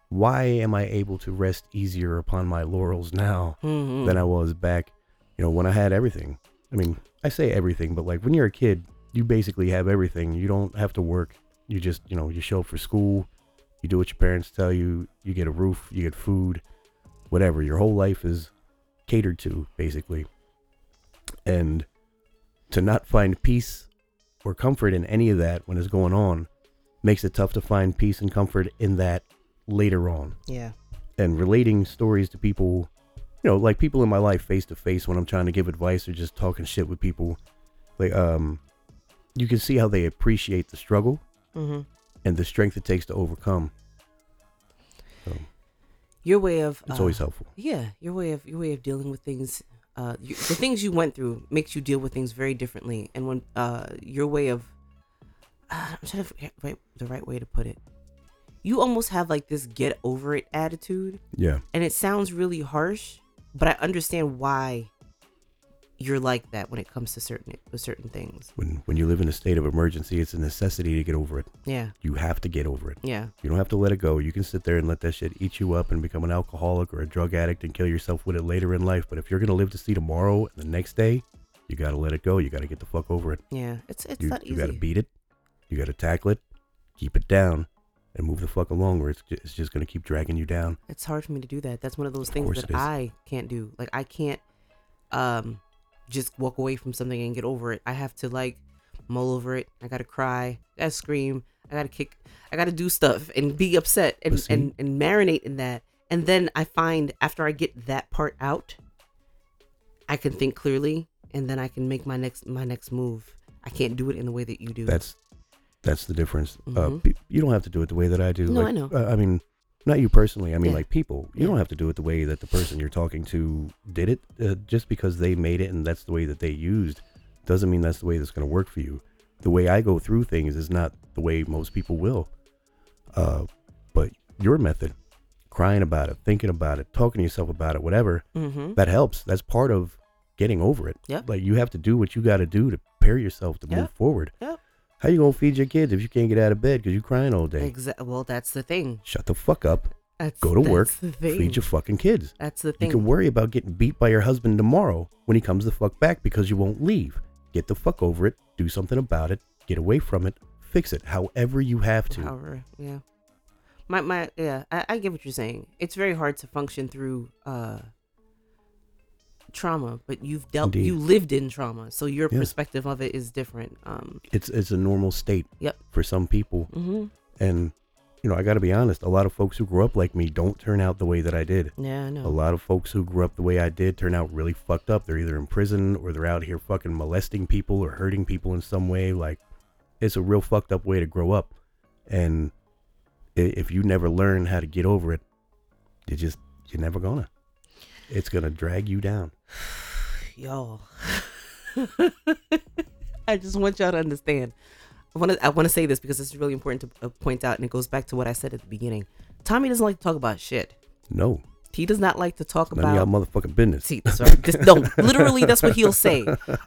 why am I able to rest easier upon my laurels now Mhm. than I was back, you know, when I had everything. I mean, I say everything, but like when you're a kid, you basically have everything. You don't have to work. You just, you know, you show up for school, you do what your parents tell you, you get a roof, you get food, whatever. Your whole life is catered to, basically. And to not find peace or comfort in any of that when it's going on makes it tough to find peace and comfort in that later on Yeah. and relating stories to people, you know, like people in my life face to face when I'm trying to give advice or just talking shit with people. Like, um, you can see how they appreciate the struggle Mm-hmm. and the strength it takes to overcome. So Your way of it's uh, always helpful. yeah, your way of your way of dealing with things, uh, you, the things you went through makes you deal with things very differently. And when uh, your way of, uh, I'm trying to forget right, the right way to put it. You almost have like this get over it attitude, Yeah, and it sounds really harsh, but I understand why you're like that when it comes to certain with certain things. when when you live in a state of emergency, it's a necessity to get over it. Yeah, You have to get over it. yeah, You don't have to let it go. You can sit there and let that shit eat you up and become an alcoholic or a drug addict and kill yourself with it later in life. But if you're gonna live to see tomorrow and the next day, you gotta let it go. You gotta get the fuck over it. yeah. It's it's you, not easy. you gotta beat it. You gotta tackle it. Keep it down, and move the fuck along, or it's just, it's just gonna keep dragging you down. it's hard for me to do that. That's one of those Of things that. I can't do. Like I can't um just walk away from something and get over it. I have to like mull over it. I gotta cry. I gotta scream. I gotta kick. I gotta do stuff and be upset and and, and marinate in that. And then I find after I get that part out, I can think clearly and then I can make my next my next move. I can't do it in the way that you do. That's that's the difference. Uh, Mhm. pe- you don't have to do it the way that I do. No, like, I know. Uh, I mean, not you personally. I mean, Yeah. like people. You Yeah. don't have to do it the way that the person you're talking to did it. Uh, just because they made it and that's the way that they used, doesn't mean that's the way that's gonna work for you. The way I go through things is not the way most people will. Uh, but your method, crying about it, thinking about it, talking to yourself about it, whatever, mm-hmm. that helps. That's part of getting over it. Yep. Like you have to do what you got to do to prepare yourself to move forward. Yep. How you gonna feed your kids if you can't get out of bed because you're crying all day? Exactly. Well, that's the thing. Shut the fuck up. That's, Go to work. Feed your fucking kids. that's the thing. You can worry about getting beat by your husband tomorrow when he comes the fuck back because you won't leave. Get the fuck over it. Do something about it. Get away from it. Fix it. However you have to. However, yeah. My my yeah, I, I get what you're saying. It's very hard to function through uh trauma, but you've dealt, Indeed. you lived in trauma, so your Yeah. perspective of it is different. Um, It's it's a normal state Yep. for some people, hmm and you know I got to be honest. A lot of folks who grew up like me don't turn out the way that I did. yeah, I know. A lot of folks who grew up the way I did turn out really fucked up. They're either in prison or they're out here fucking molesting people or hurting people in some way. Like, it's a real fucked up way to grow up. And if you never learn how to get over it, you just, you're never gonna. It's gonna drag you down. y'all. I just want y'all to understand. I want to I want to say this because it's really important to uh, point out, and it goes back to what I said at the beginning. Tommy doesn't like to talk about shit. No, He does not like to talk none of y'all motherfucking business. See, sorry, this, no, literally, that's what he'll say.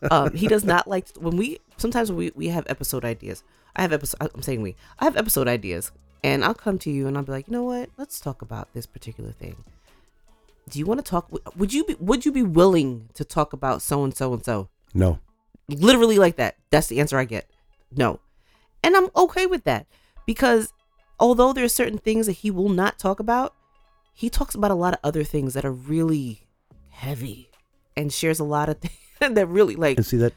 Um, he does not like when we sometimes we we have episode ideas. I have episode. I'm saying we. I have episode ideas, and I'll come to you and I'll be like, you know what? Let's talk about this particular thing. Do you want to talk? Would you be Would you be willing to talk about so and so and so? No, literally like that. That's the answer I get. No. And I'm okay with that because although there are certain things that he will not talk about, he talks about a lot of other things that are really heavy and shares a lot of things that really like and see that.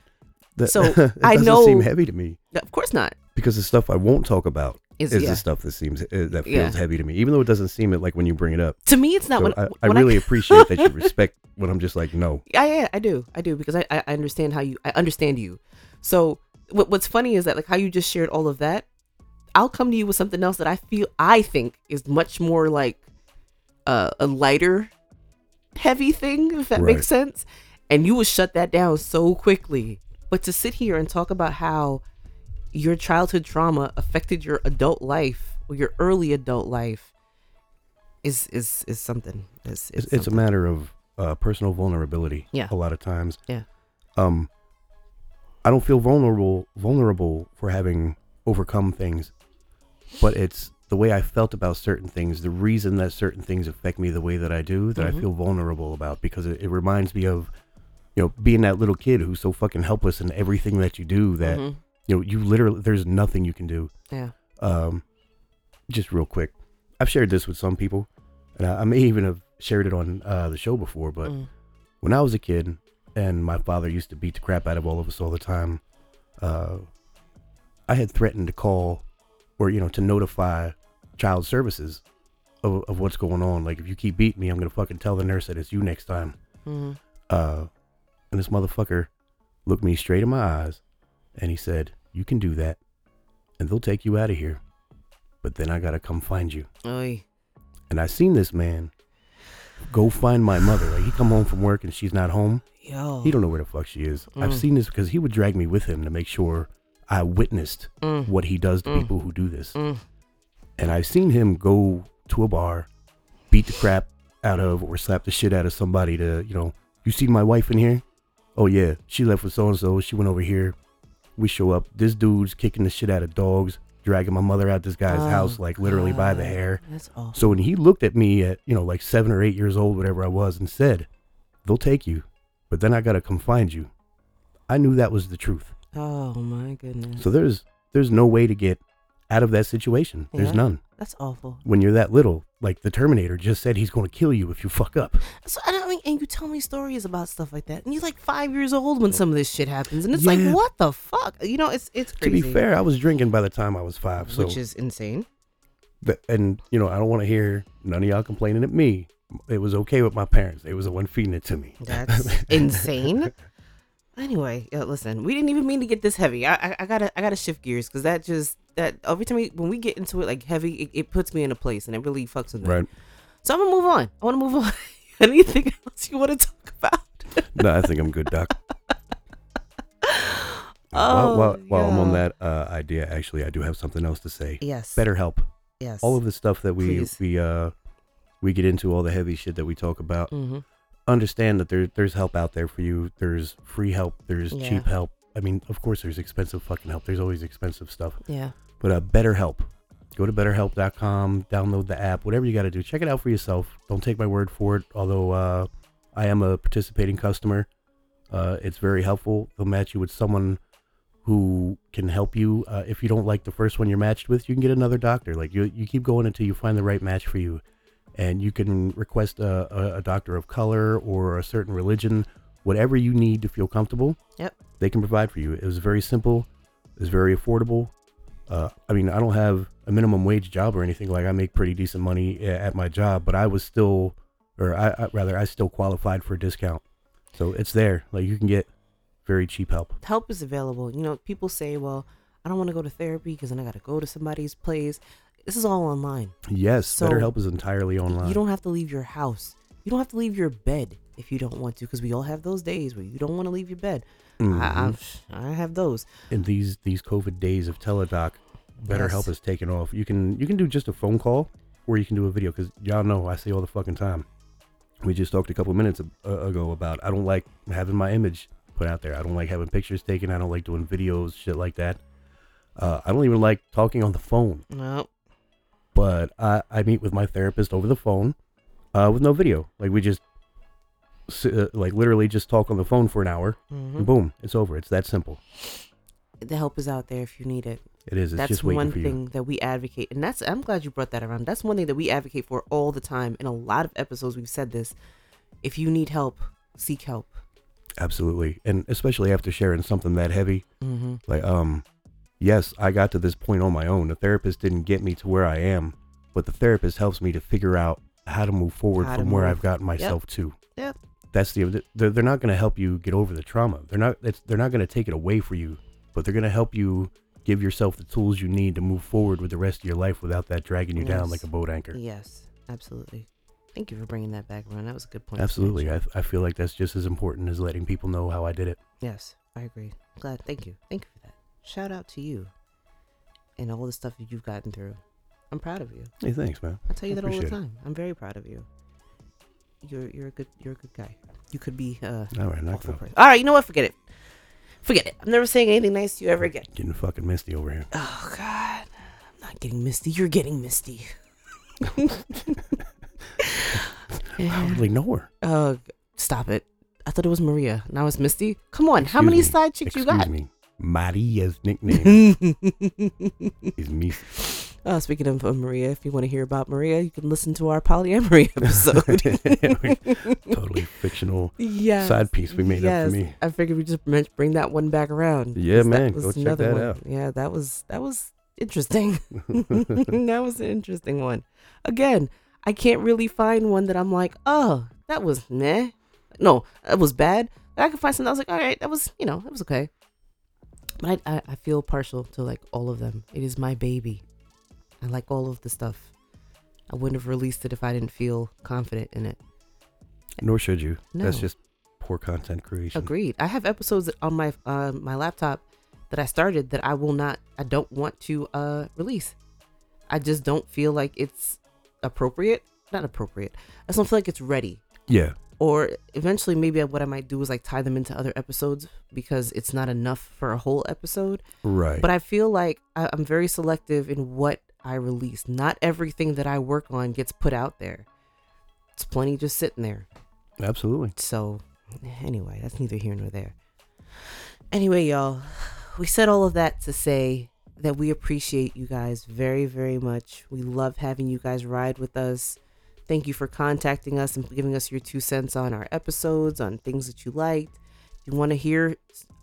that So, I doesn't seem know- heavy to me of course not. because the stuff I won't talk about Is, is yeah. the stuff that seems uh, that feels Yeah. heavy to me, even though it doesn't seem it like when you bring it up. to me it's not So when, I, I when really appreciate that you respect when I'm just like, no, I, yeah, I do. I do because I, I I understand how you I understand you. So what, what's funny is that like how you just shared all of that, I'll come to you with something else that I feel I think is much more like uh, a lighter, heavy thing, if that Right. makes sense. And you will shut that down so quickly. But to sit here and talk about how your childhood trauma affected your adult life or your early adult life is is is something. Is, it's, is it's a matter of uh, personal vulnerability. Yeah. a lot of times. Yeah. Um, I don't feel vulnerable vulnerable for having overcome things, but it's the way I felt about certain things, the reason that certain things affect me the way that I do, that Mhm. I feel vulnerable about because it, it reminds me of, you know, being that little kid who's so fucking helpless in everything that you do that Mhm. You know you literally there's nothing you can do. Yeah. Um, just real quick, I've shared this with some people, and I, I may even have shared it on uh, the show before. But Mm. when I was a kid, and my father used to beat the crap out of all of us all the time, uh, I had threatened to call, or you know, to notify child services of, of what's going on. Like, if you keep beating me, I'm gonna fucking tell the nurse that it's you next time. Mhm. Uh, and this motherfucker looked me straight in my eyes, and he said, "You can do that, and they'll take you out of here, but then I gotta come find you." Oy. And I seen this man go find my mother. Like he come home from work and she's not home. Yo. He don't know where the fuck she is. I've Mm. seen this because he would drag me with him to make sure I witnessed Mm. what he does to Mm. people who do this. Mm. And I've seen him go to a bar, beat the crap out of or slap the shit out of somebody to, you know, you see my wife in here? Oh yeah, she left with so and so. She went over here. We show up. This dude's kicking the shit out of dogs, dragging my mother out this guy's Oh, house, like literally by the hair. That's awful. So when he looked at me at, you know, like seven or eight years old, whatever I was, and said, They'll take you, but then I gotta come find you. I knew that was the truth. Oh my goodness. So there's there's no way to get out of that situation. There's none. That's awful. When you're that little, like the Terminator just said he's gonna kill you if you fuck up. So I don't mean, and you tell me stories about stuff like that, and you're like five years old when some of this shit happens, and it's Yeah. like, what the fuck? You know, it's it's crazy. To be fair, I was drinking by the time I was five. So which is insane. the- and you know, I don't want to hear none of y'all complaining at me. It was okay with my parents. They was the one feeding it to me. That's insane. Anyway, yeah, listen, we didn't even mean to get this heavy. I, I, I gotta, I gotta shift gears because that just that every time we, when we get into it like heavy, it, it puts me in a place and it really fucks with me. right. So I'm gonna move on. I want to move on. Anything else you want to talk about? No, I think I'm good, Doc. Oh, while, while, while I'm on that uh, idea, actually, I do have something else to say. Yes. Better help. Yes. All of the stuff that we Please. we uh we get into, all the heavy shit that we talk about. Mm-hmm. Understand that there there's help out there for you. There's free help. There's Yeah. cheap help. I mean, of course, there's expensive fucking help. There's always expensive stuff. Yeah. But uh, better help. Go to betterhelp.com, download the app, whatever you got to do. Check it out for yourself. Don't take my word for it. Although uh, I am a participating customer, uh, it's very helpful. They'll match you with someone who can help you. Uh, if you don't like the first one you're matched with, you can get another doctor. Like you, you keep going until you find the right match for you. And you can request a, a, doctor of color or a certain religion, whatever you need to feel comfortable. Yep. They can provide for you. It was very simple. It was very affordable. Uh, I mean, I don't have a minimum wage job or anything. Like I make pretty decent money at my job, but I was still, or I, I rather, I still qualified for a discount. So it's there. Like you can get very cheap help. help is available. You know, people say, well, I don't want to go to therapy because then I got to go to somebody's place. This is all online. Yes, So, BetterHelp is entirely online. You don't have to leave your house. You don't have to leave your bed if you don't want to because we all have those days where you don't want to leave your bed. Mhm. I, I've, I have those. in these these COVID days of teledoc, BetterHelp Yes. has taken off. You can you can do just a phone call, or you can do a video. Because y'all know I say all the fucking time. We just talked a couple minutes uh, ago about I don't like having my image put out there. I don't like having pictures taken. I don't like doing videos, shit like that. Uh, I don't even like talking on the phone. No. But I, I meet with my therapist over the phone, uh, with no video. Like we just, uh, like literally just talk on the phone for an hour, Mhm. and boom, it's over. It's that simple. The help is out there if you need it. It is. It's that's just waiting one for you. thing that we advocate and that's i'm glad you brought that around that's one thing that we advocate for all the time in a lot of episodes we've said this if you need help seek help Absolutely. And especially after sharing something that heavy. mm-hmm. Like, um, yes, I got to this point on my own. The therapist didn't get me to where I am, but the therapist helps me to figure out how to move forward How to from where move. I've gotten myself to. Yep. That's the they're, they're not going to help you get over the trauma. They're not it's, they're not going to take it away for you, but they're going to help you give yourself the tools you need to move forward with the rest of your life without that dragging you down Yes. like a boat anchor. yes absolutely thank you for bringing that back around that was a good point Absolutely. I, I feel like that's just as important as letting people know how I did it. yes i agree glad thank you thank you for shout out to you and all the stuff that you've gotten through i'm proud of you Hey, thanks, man. i tell you I that all the appreciate it. time i'm very proud of you you're you're a good you're a good guy you could be uh All right, not awful person. All right, you know what? Forget it. Forget it. I'm never saying anything nice to you ever again. getting fucking misty over here. Oh God, I'm not getting misty. You're getting misty. I hardly know her. Uh, stop it. I thought it was Maria. Now it's Misty. Come on, how many me. side chicks you got? me. Maria's nickname is me. uh, speaking of uh, Maria, if you want to hear about Maria, you can listen to our polyamory episode. totally fictional yeah. side piece we made up for me. I figured we just meant bring that one back around. Yeah, man, go check that one. out. Yeah, that was that was interesting. that was an interesting one. Again, I can't really find one that I'm like, oh, that was meh. No, it was bad. I could find something. I was like, all right, that was you know, that was okay. I, I, I feel partial to like all of them. It is my baby. I like all of the stuff. I wouldn't have released it if I didn't feel confident in it. Nor should you. No. That's just poor content creation. Agreed. I have episodes on my uh, my laptop that I started that I will not. I don't want to uh, release. I just don't feel like it's appropriate. Not appropriate. I just don't feel like it's ready. Yeah. Or eventually, maybe what I might do is like tie them into other episodes because it's not enough for a whole episode. Right. But I feel like I, I'm very selective in what I release. Not everything that I work on gets put out there. It's plenty just sitting there. Absolutely. So, anyway, that's neither here nor there. Anyway, y'all, we said all of that to say that we appreciate you guys very, very much. We love having you guys ride with us. Thank you for contacting us and giving us your two cents on our episodes, on things that you liked. If you want to hear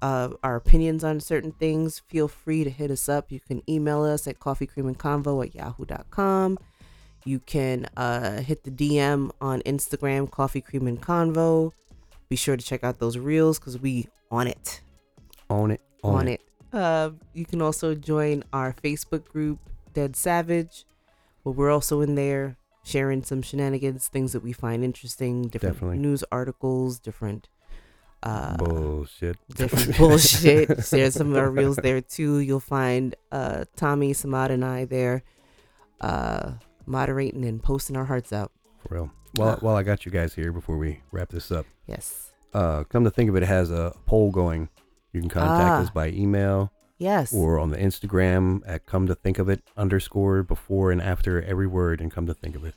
uh, our opinions on certain things, feel free to hit us up. You can email us at coffeecreamandconvo at yahoo.com. You can uh, hit the DM on Instagram, Coffee Cream and Convo. Be sure to check out those reels because we on it, Own it. Own, on it. it. Uh, you can also join our Facebook group, Dead Savage, where we're also in there sharing some shenanigans, things that we find interesting, different Definitely. news articles, different uh, Bullshit. different bullshit. There's some of our reels there too. You'll find uh, Tommy, Samad, and I there uh, moderating and posting our hearts out. For real. While, while I got you guys here before we wrap this up, Yes. uh, come to think of it, it has a poll going. You can contact Ah. us by email Yes. or on the Instagram at come to think of it underscore before and after every word and come to think of it.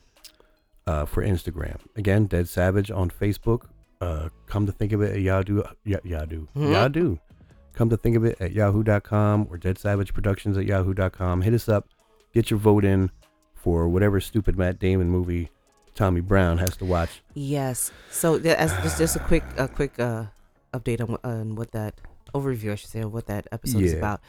Uh, for Instagram. Again, Dead Savage on Facebook. Uh, come to think of it at Yahoo. Ya- Yahoo. Mhm. Yahoo. Come to think of it at yahoo.com or Dead Savage Productions at yahoo.com. Hit us up. Get your vote in for whatever stupid Matt Damon movie Tommy Brown has to watch. Yes. So th- as just just a quick a quick uh update on, on what that overview I should say of what that episode is Yeah. about.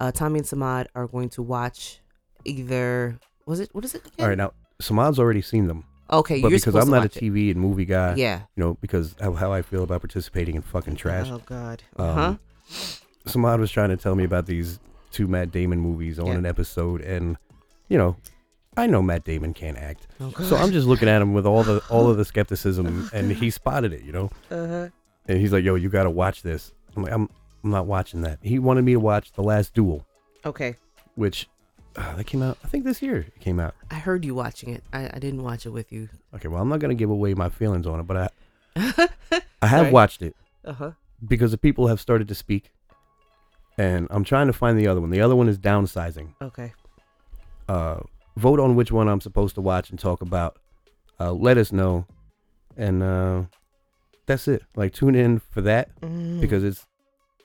Uh, Tommy and Samad are going to watch either was it what is it? Again? All right, now Samad's already seen them, Okay, but you're because supposed I'm to not a watch it. TV and movie guy, Yeah. you know, because of how I feel about participating in fucking trash. Oh God. Um, Uh huh. Samad was trying to tell me about these two Matt Damon movies on Yeah. an episode, and you know, I know Matt Damon can't act, Oh, so I'm just looking at him with all the all of the skepticism, and he spotted it, you know, Uh huh. and he's like, "Yo, you got to watch this." I'm like, "I'm I'm not watching that." He wanted me to watch The Last Duel, Okay. which uh, that came out, I think this year it came out. I heard you watching it. I, I didn't watch it with you. Okay, well, I'm not gonna give away my feelings on it, but I I have Right. watched it Uh huh. because the people have started to speak, and I'm trying to find the other one. The other one is downsizing. Okay. uh, vote on which one I'm supposed to watch and talk about. Uh, let us know, and uh, that's it. Like tune in for that Mm. because it's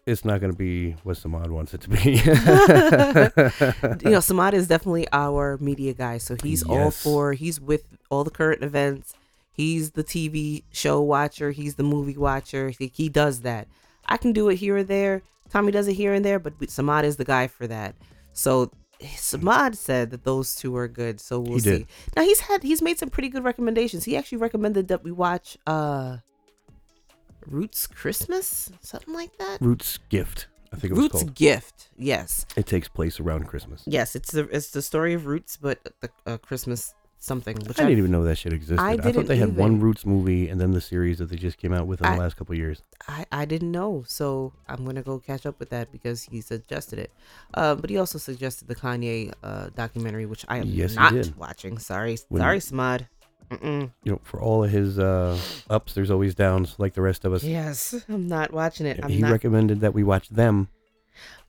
it's not gonna be what Samad wants it to be. you know, Samad is definitely our media guy. So he's all for, he's with all the current events. He's the TV show watcher. He's the movie watcher. He, he does that. I can do it here or there. Tommy does it here and there, but Samad is the guy for that. So Samad said that those two are good. So we'll see. Now he's had he's made some pretty good recommendations. He actually recommended that we watch uh Roots Christmas, something like that. Roots Gift, I think it was Roots called. Gift. Yes. It takes place around Christmas. Yes, it's the it's the story of Roots, but the uh, Christmas something. Which I didn't even know that shit existed. I I, thought they had one. Roots movie and then the series that they just came out with in I- the last couple years. I, I didn't know, so I'm gonna go catch up with that because he suggested it. Uh, but he also suggested the Kanye uh, documentary, which I am Yes, not watching. Sorry, When- sorry, Samad. Mm-mm. You know, for all of his uh, ups, there's always downs, like the rest of us. Yes, I'm not watching it. I'm he not. recommended that we watch them,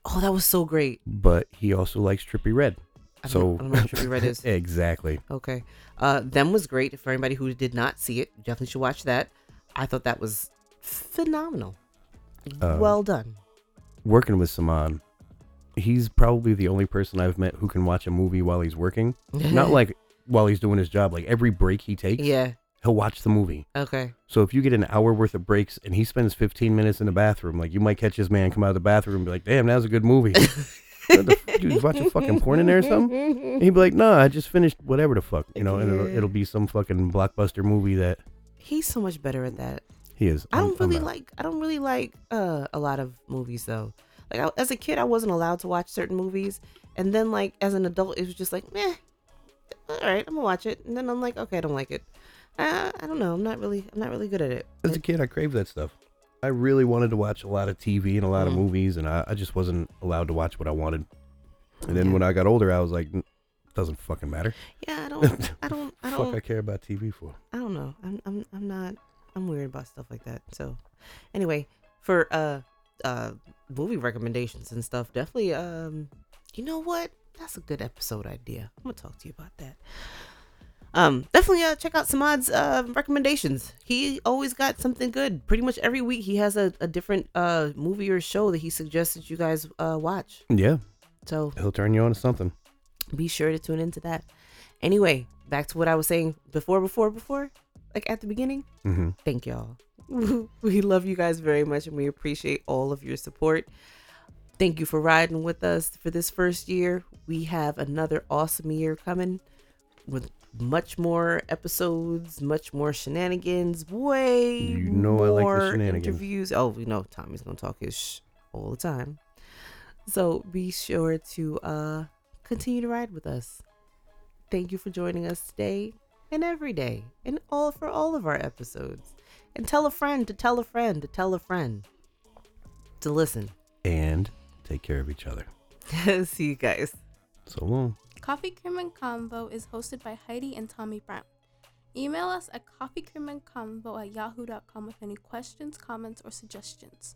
oh, that was so great. but he also likes Trippie Redd. I So know, I don't know what Trippie Redd is. exactly. Okay. Uh, them was great. For anybody who did not see it, definitely should watch that. I thought that was phenomenal. Uh, well done. Working with Samad, he's probably the only person I've met who can watch a movie while he's working. Not like while he's doing his job. Like every break he takes, yeah. he'll watch the movie. Okay. So if you get an hour worth of breaks and he spends 15 minutes in the bathroom, like you might catch his man come out of the bathroom and be like, "Damn, that was a good movie." the dude, he's watching fucking porn in there or something? And he'd be like, "Nah, I just finished whatever the fuck," you know, and it'll, it'll be some fucking blockbuster movie that He's so much better at that. he is. I don't I'm really out. like. I don't really like uh, a lot of movies though. Like I, as a kid, I wasn't allowed to watch certain movies, and then like as an adult, it was just like, meh. All right, I'm gonna watch it, and then I'm like, okay, I don't like it. Uh, I don't know. I'm not really. I'm not really good at it. As a kid, I craved that stuff. I really wanted to watch a lot of TV and a lot of Mm. movies, and I, I just wasn't allowed to watch what I wanted. And then Yeah. when I got older, I was like, "N- doesn't fucking matter. yeah, I don't. I don't. I Fuck, don't. I care about TV for. I don't know. I'm I'm I'm not I'm weird about stuff like that. So anyway, for uh uh movie recommendations and stuff, definitely um you know what? That's a good episode idea. I'm gonna talk to you about that. Um, definitely uh, check out Samad's uh, recommendations. He always got something good. Pretty much every week he has a, a different uh movie or show that he suggested you guys uh watch. Yeah, So he'll turn you on to something. be sure to tune into that. Anyway, back to what I was saying before, before, before, like at the beginning. hmm Thank y'all. we love you guys very much and we appreciate all of your support. Thank you for riding with us for this first year. We have another awesome year coming with much more episodes, much more shenanigans, way You know I like the more shenanigans. interviews. Oh, we know Tommy's gonna talk his sh- all the time. So be sure to uh continue to ride with us. Thank you for joining us today and every day and all for all of our episodes. And tell a friend to tell a friend to tell a friend to listen. And take care of each other. See you guys. So long. Coffee Cream and Convo is hosted by Heidi and Tommy Brown. Email us at coffeecreamandconvo at yahoo.com with any questions, comments, or suggestions.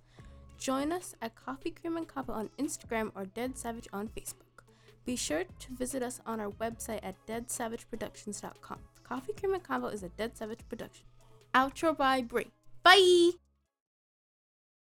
Join us at Coffee Cream and Convo on Instagram or Dead Savage on Facebook. Be sure to visit us on our website at deadsavageproductions.com. Coffee Cream and Convo is a Dead Savage production. Outro by Brie. Bye!